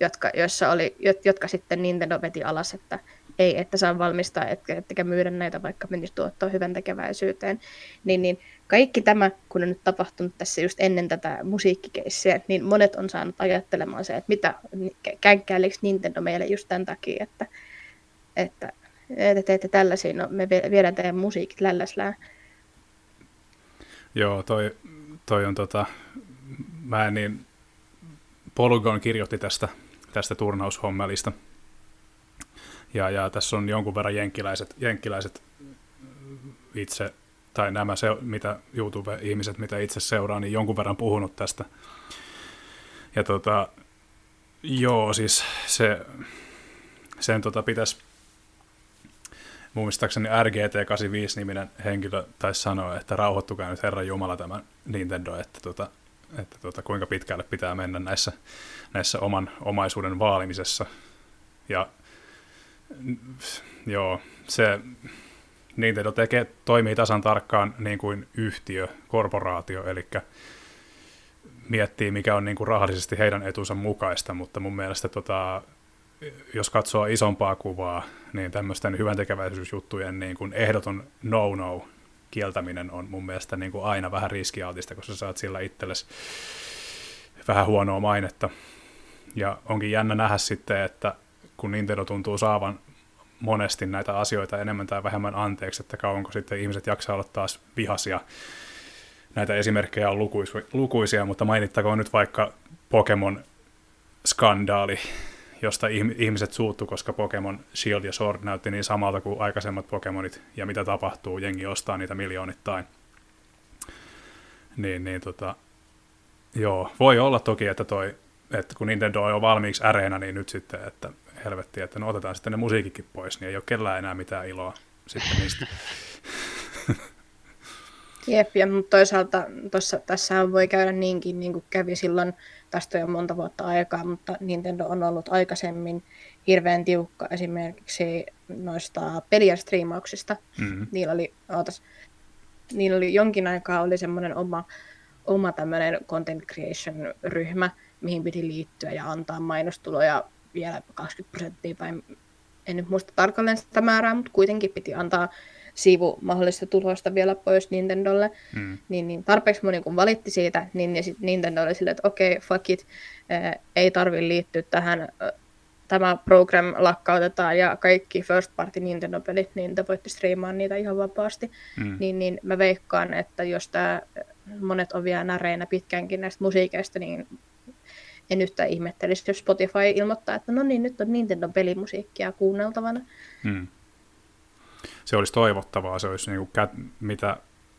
jotka, joissa oli, jotka sitten Nintendo veti alas, että ei, että saa valmistaa, etkä, etkä myydä näitä, vaikka menisi tuottaa hyvän tekeväisyyteen. Niin, niin kaikki tämä, kun on nyt tapahtunut tässä just ennen tätä musiikkikeissiä, niin monet on saanut ajattelemaan se, että mitä känkkäileekö Nintendo meille just tämän takia, että, että te teette tällaisia, no me viedään teidän musiikit lälläslään. Joo, toi, toi on tota, mä en niin, Polygon kirjoitti tästä, tästä turnaushommelista. Ja, ja tässä on jonkun verran jenkkiläiset, jenkkiläiset itse, tai nämä se, mitä YouTube-ihmiset, mitä itse seuraa, niin jonkun verran puhunut tästä. Ja tota, Joo, siis se, sen tota pitäisi, muistaakseni RGT85-niminen henkilö taisi sanoa, että rauhoittukaa nyt Herran Jumala tämä Nintendo, että, tota, että tota, kuinka pitkälle pitää mennä näissä, näissä oman omaisuuden vaalimisessa. Ja joo, se Nintendo tekee, toimii tasan tarkkaan niin kuin yhtiö, korporaatio, eli miettii, mikä on niin kuin rahallisesti heidän etunsa mukaista, mutta mun mielestä tota, jos katsoo isompaa kuvaa, niin tämmöisten hyvän tekeväisyysjuttujen niin kuin ehdoton no-no kieltäminen on mun mielestä niin kuin aina vähän riskialtista, koska sä saat sillä itsellesi vähän huonoa mainetta. Ja onkin jännä nähdä sitten, että kun Nintendo tuntuu saavan monesti näitä asioita enemmän tai vähemmän anteeksi, että kauanko sitten ihmiset jaksaa olla taas vihasia. Näitä esimerkkejä on lukuisia, mutta mainittakoon nyt vaikka Pokemon skandaali, josta ihmiset suuttu, koska Pokemon Shield ja Sword näytti niin samalta kuin aikaisemmat Pokemonit, ja mitä tapahtuu, jengi ostaa niitä miljoonittain. Niin, niin tota, joo, voi olla toki, että toi, että kun Nintendo on jo valmiiksi äreena, niin nyt sitten, että helvetti, että no otetaan sitten ne musiikikin pois, niin ei ole kellään enää mitään iloa sitten niistä. Jep, ja mutta toisaalta tossa, tässä voi käydä niinkin, niin kuin kävi silloin, tästä jo monta vuotta aikaa, mutta Nintendo on ollut aikaisemmin hirveän tiukka esimerkiksi noista pelien striimauksista. Mm-hmm. Niillä, oli, ootas, niillä oli jonkin aikaa oli semmoinen oma, oma tämmöinen content creation ryhmä, mihin piti liittyä ja antaa mainostuloja vielä 20 prosenttia, vai en nyt muista tarkalleen sitä määrää, mutta kuitenkin piti antaa siivu mahdollista tulosta vielä pois Nintendolle, mm. niin, niin tarpeeksi moni kun valitti siitä, niin, niin sitten Nintendo oli silleen, että okei, okay, fuck it, äh, ei tarvi liittyä tähän, äh, tämä program lakkautetaan ja kaikki first party Nintendo-pelit, niin te voitte striimaa niitä ihan vapaasti, mm. niin, niin mä veikkaan, että jos tämä monet on vielä näreinä pitkäänkin näistä musiikeista, niin en yhtään ihmettelisi, jos Spotify ilmoittaa, että no niin, nyt on Nintendo-pelimusiikkia kuunneltavana. Hmm. Se olisi toivottavaa, se olisi niin kuin, mitä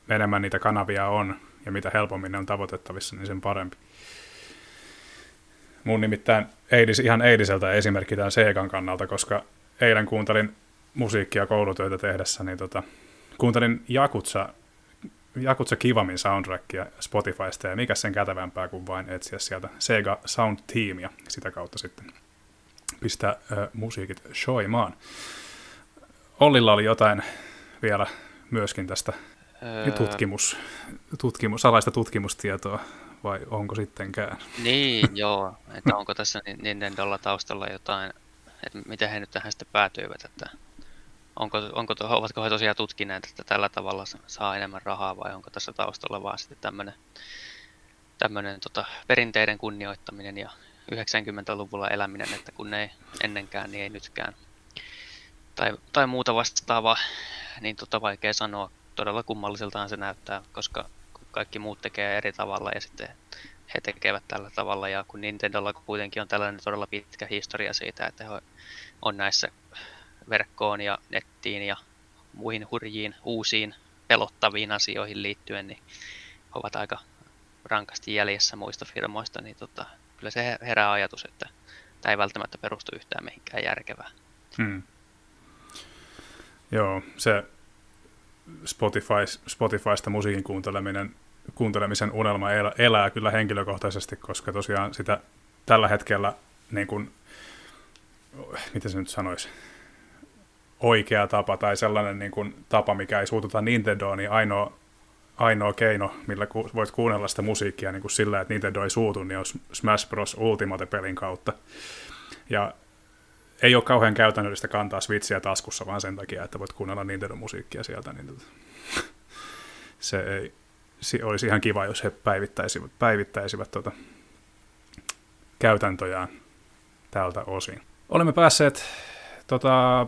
enemmän niitä kanavia on ja mitä helpommin ne on tavoitettavissa, niin sen parempi. Mun nimittäin eidis, ihan eidiseltä esimerkki tämän Seekan kannalta, koska eilen kuuntelin musiikkia koulutöitä tehdessä, niin tota, kuuntelin Jakutsa Jakutsa Kivamin soundtrackia Spotifysta, ja mikä sen kätevämpää kuin vain etsiä sieltä Sega Sound Teamia, sitä kautta sitten pistää äh, musiikit shoimaan. Ollilla oli jotain vielä myöskin tästä öö... tutkimus, tutkimus, salaista tutkimustietoa, vai onko sittenkään? Niin, joo. Että onko tässä Nintendolla taustalla jotain, että miten he nyt tähän sitten päätyivät, että onko, onko, ovatko he tosiaan tutkineet, että tällä tavalla saa enemmän rahaa vai onko tässä taustalla vaan sitten tämmöinen, tämmöinen tota, perinteiden kunnioittaminen ja 90-luvulla eläminen, että kun ei ennenkään, niin ei nytkään. Tai, tai muuta vastaavaa, niin tota vaikea sanoa. Todella kummalliseltaan se näyttää, koska kaikki muut tekee eri tavalla ja sitten he tekevät tällä tavalla. Ja kun Nintendolla kuitenkin on tällainen todella pitkä historia siitä, että he on näissä verkkoon ja nettiin ja muihin hurjiin uusiin pelottaviin asioihin liittyen, niin ovat aika rankasti jäljessä muista firmoista, niin tota, kyllä se herää ajatus, että tämä ei välttämättä perustu yhtään mihinkään järkevää. Hmm. Joo, se Spotify, Spotifysta musiikin kuunteleminen, kuuntelemisen unelma elää, elää kyllä henkilökohtaisesti, koska tosiaan sitä tällä hetkellä, niin kuin, miten se nyt sanoisi, oikea tapa tai sellainen niin kuin, tapa, mikä ei suututa Nintendoon, niin ainoa, ainoa keino, millä ku, voit kuunnella sitä musiikkia niin kuin sillä, että Nintendo ei suutu, niin on Smash Bros. Ultimate-pelin kautta. Ja ei ole kauhean käytännöllistä kantaa Switchiä taskussa, vaan sen takia, että voit kuunnella Nintendo-musiikkia sieltä. Niin tota, se ei, se olisi ihan kiva, jos he päivittäisivät, päivittäisivät tuota, käytäntöjään tältä osin. Olemme päässeet tota,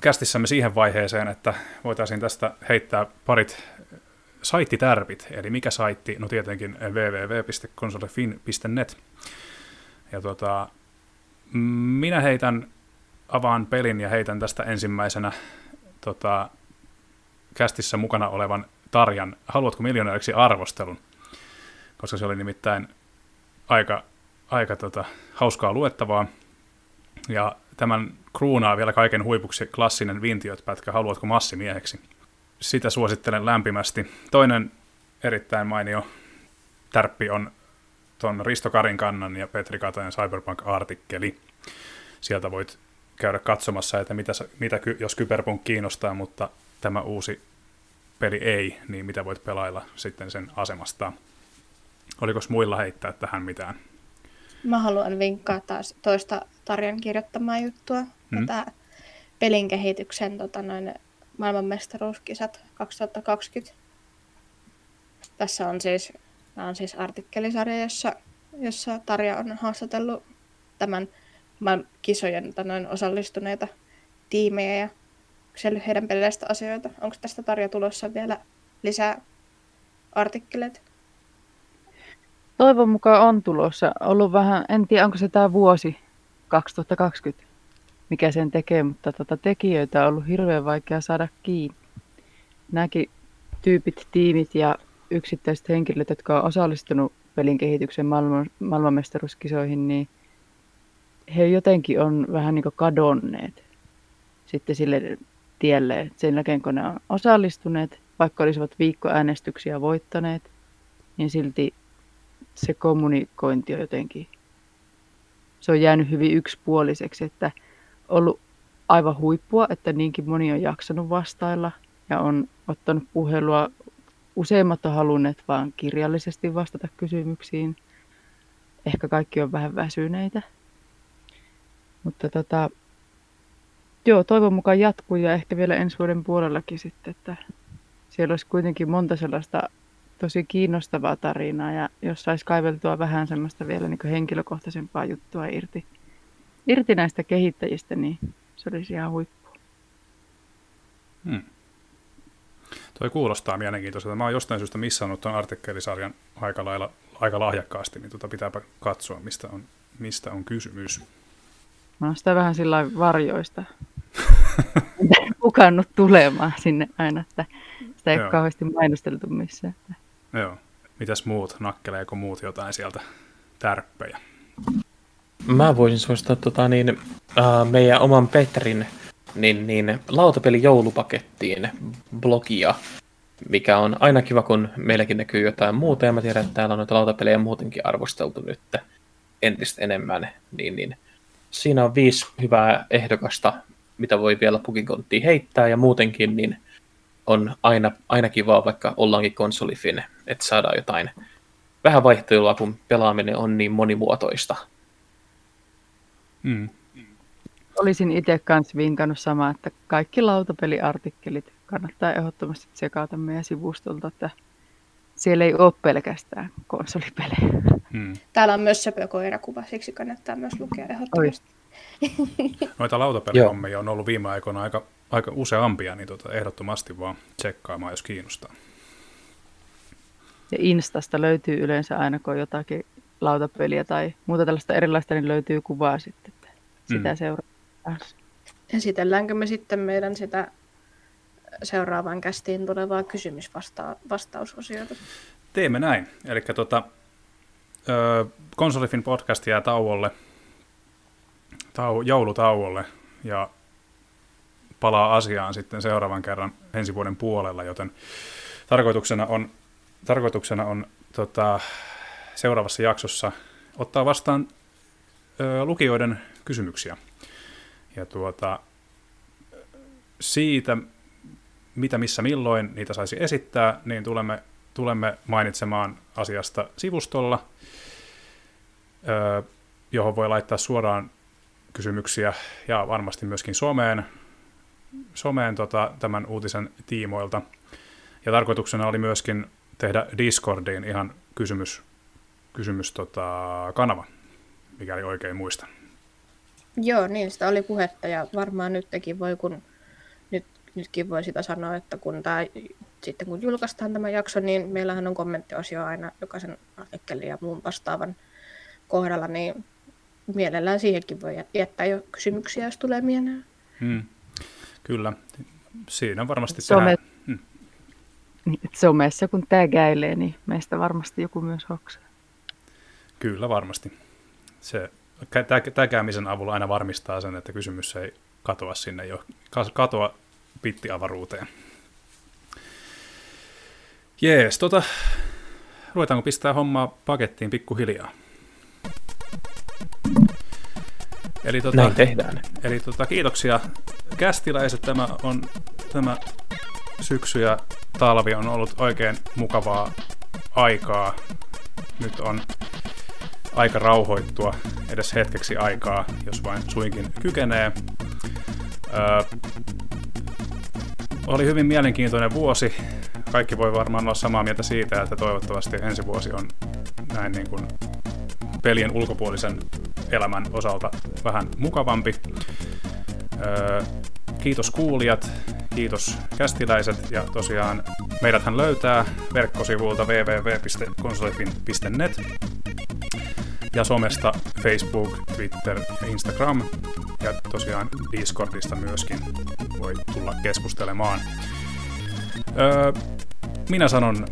kästissämme siihen vaiheeseen, että voitaisiin tästä heittää parit saittitärpit, eli mikä saitti, no tietenkin www.konsolifin.net. Ja tota, minä heitän, avaan pelin ja heitän tästä ensimmäisenä tota, kästissä mukana olevan Tarjan Haluatko miljonääriksi arvostelun? Koska se oli nimittäin aika, aika tota, hauskaa luettavaa. Ja tämän kruunaa vielä kaiken huipuksi klassinen Vintiot-pätkä Haluatko massimieheksi? Sitä suosittelen lämpimästi. Toinen erittäin mainio tärppi on tuon Risto Karinkannan ja Petri Katajan Cyberpunk-artikkeli. Sieltä voit käydä katsomassa, että mitä, mitä jos Kyberpunk kiinnostaa, mutta tämä uusi peli ei, niin mitä voit pelailla sitten sen asemasta. Oliko muilla heittää tähän mitään? Mä haluan vinkkaa taas toista Tarjan kirjoittamaa juttua. Hmm. Tätä pelin kehityksen tota, noin, maailmanmestaruuskisat 2020. Tässä on siis, on siis artikkelisarja, jossa, jossa Tarja on haastatellut tämän kisojen noin osallistuneita tiimejä ja kysellyt heidän peleistä asioita. Onko tästä Tarja tulossa vielä lisää artikkeleita? Toivon mukaan on tulossa. Ollut vähän, en tiedä onko se tämä vuosi 2020, mikä sen tekee, mutta tota, tekijöitä on ollut hirveän vaikea saada kiinni. Nämäkin tyypit, tiimit ja yksittäiset henkilöt, jotka on osallistunut pelin kehityksen maailman, maailmanmestaruuskisoihin, niin he jotenkin on vähän niin kadonneet sitten sille tielle. Sen jälkeen kun ne on osallistuneet, vaikka olisivat viikkoäänestyksiä voittaneet, niin silti se kommunikointi on jotenkin, se on jäänyt hyvin yksipuoliseksi, että ollut aivan huippua, että niinkin moni on jaksanut vastailla ja on ottanut puhelua. Useimmat on halunneet vain kirjallisesti vastata kysymyksiin. Ehkä kaikki on vähän väsyneitä. Mutta tota, joo, toivon mukaan jatkuu ja ehkä vielä ensi vuoden puolellakin sitten, että siellä olisi kuitenkin monta sellaista tosi kiinnostavaa tarinaa ja jos saisi kaiveltua vähän semmoista vielä niin henkilökohtaisempaa juttua irti, irti näistä kehittäjistä, niin se olisi ihan huippu. Hmm. Toi kuulostaa mielenkiintoiselta. Mä oon jostain syystä missannut tuon artikkelisarjan aika, lailla, aika lahjakkaasti, niin tota pitääpä katsoa, mistä on, mistä on kysymys. Mä oon sitä vähän sillä varjoista hukannut tulemaan sinne aina, että sitä ei Joo. ole kauheasti mainosteltu missään. Joo. Mitäs muut? Nakkeleeko muut jotain sieltä tärppejä? Mä voisin suosittaa tota, niin, uh, meidän oman Petrin niin, niin, lautapeli joulupakettiin blogia, mikä on aina kiva, kun meilläkin näkyy jotain muuta, ja mä tiedän, että täällä on noita lautapelejä muutenkin arvosteltu nyt entistä enemmän, niin, niin siinä on viisi hyvää ehdokasta, mitä voi vielä pukikonttiin heittää, ja muutenkin niin on aina, aina kivaa, vaikka ollaankin konsolifin, että saadaan jotain vähän vaihtelua, kun pelaaminen on niin monimuotoista. Mm. Olisin itse kanssa vinkannut samaa, että kaikki lautapeliartikkelit kannattaa ehdottomasti tsekata meidän sivustolta, että siellä ei ole pelkästään konsolipelejä. Hmm. Täällä on myös söpökoirakuva, siksi kannattaa myös lukea ehdottomasti. Noita lautapelihommia on ollut viime aikoina aika, aika useampia, niin tota, ehdottomasti vaan tsekkaamaan, jos kiinnostaa. Ja Instasta löytyy yleensä aina, kun jotakin lautapeliä tai muuta tällaista erilaista, niin löytyy kuvaa sitten, että sitä mm. seurataan. Esitelläänkö me sitten meidän sitä seuraavaan kästiin tulevaa kysymysvastausosiota? Teemme näin. Eli tota, Konsolifin podcast jää tauolle, tau, joulutauolle ja palaa asiaan sitten seuraavan kerran ensi vuoden puolella, joten tarkoituksena on, tarkoituksena on tota, seuraavassa jaksossa ottaa vastaan ö, lukijoiden kysymyksiä. Ja tuota, siitä, mitä missä milloin niitä saisi esittää, niin tulemme, tulemme mainitsemaan asiasta sivustolla, johon voi laittaa suoraan kysymyksiä ja varmasti myöskin someen, someen tota, tämän uutisen tiimoilta. Ja tarkoituksena oli myöskin tehdä Discordiin ihan kysymys, kysymys tota, kanava, mikäli oikein muistan. Joo, niin sitä oli puhetta ja varmaan nytkin voi, kun nytkin voi sitä sanoa, että kun tämä, sitten kun julkaistaan tämä jakso, niin meillähän on kommenttiosio aina jokaisen artikkelin ja muun vastaavan kohdalla, niin mielellään siihenkin voi jättää jo kysymyksiä, jos tulee mieleen. Hmm. Kyllä, siinä varmasti Some... tehdään. Hmm. Somessa kun tägäilee, niin meistä varmasti joku myös hoksaa. Kyllä varmasti. se tä- täkäämisen avulla aina varmistaa sen, että kysymys ei katoa sinne jo, katoa pittiavaruuteen. Jees, tota, ruvetaanko pistää hommaa pakettiin pikkuhiljaa? Eli tota, Näin tehdään. Eli tota, kiitoksia kästiläiset. Tämä on tämä syksy ja talvi on ollut oikein mukavaa aikaa. Nyt on aika rauhoittua edes hetkeksi aikaa, jos vain suinkin kykenee. Öö, oli hyvin mielenkiintoinen vuosi. Kaikki voi varmaan olla samaa mieltä siitä, että toivottavasti ensi vuosi on näin niin kuin pelien ulkopuolisen elämän osalta vähän mukavampi. Öö, kiitos kuulijat, kiitos kästiläiset ja tosiaan meidäthän löytää verkkosivulta www.konsolifin.net ja somesta Facebook, Twitter ja Instagram ja tosiaan Discordista myöskin voi tulla keskustelemaan. Öö, minä sanon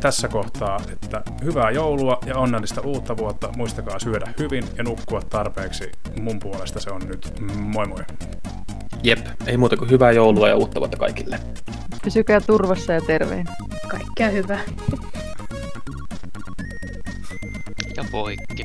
tässä kohtaa, että hyvää joulua ja onnellista uutta vuotta. Muistakaa syödä hyvin ja nukkua tarpeeksi. Mun puolesta se on nyt. Moi moi. Jep, ei muuta kuin hyvää joulua ja uutta vuotta kaikille. Pysykää turvassa ja terveen. Kaikkea hyvää. Ja poikki.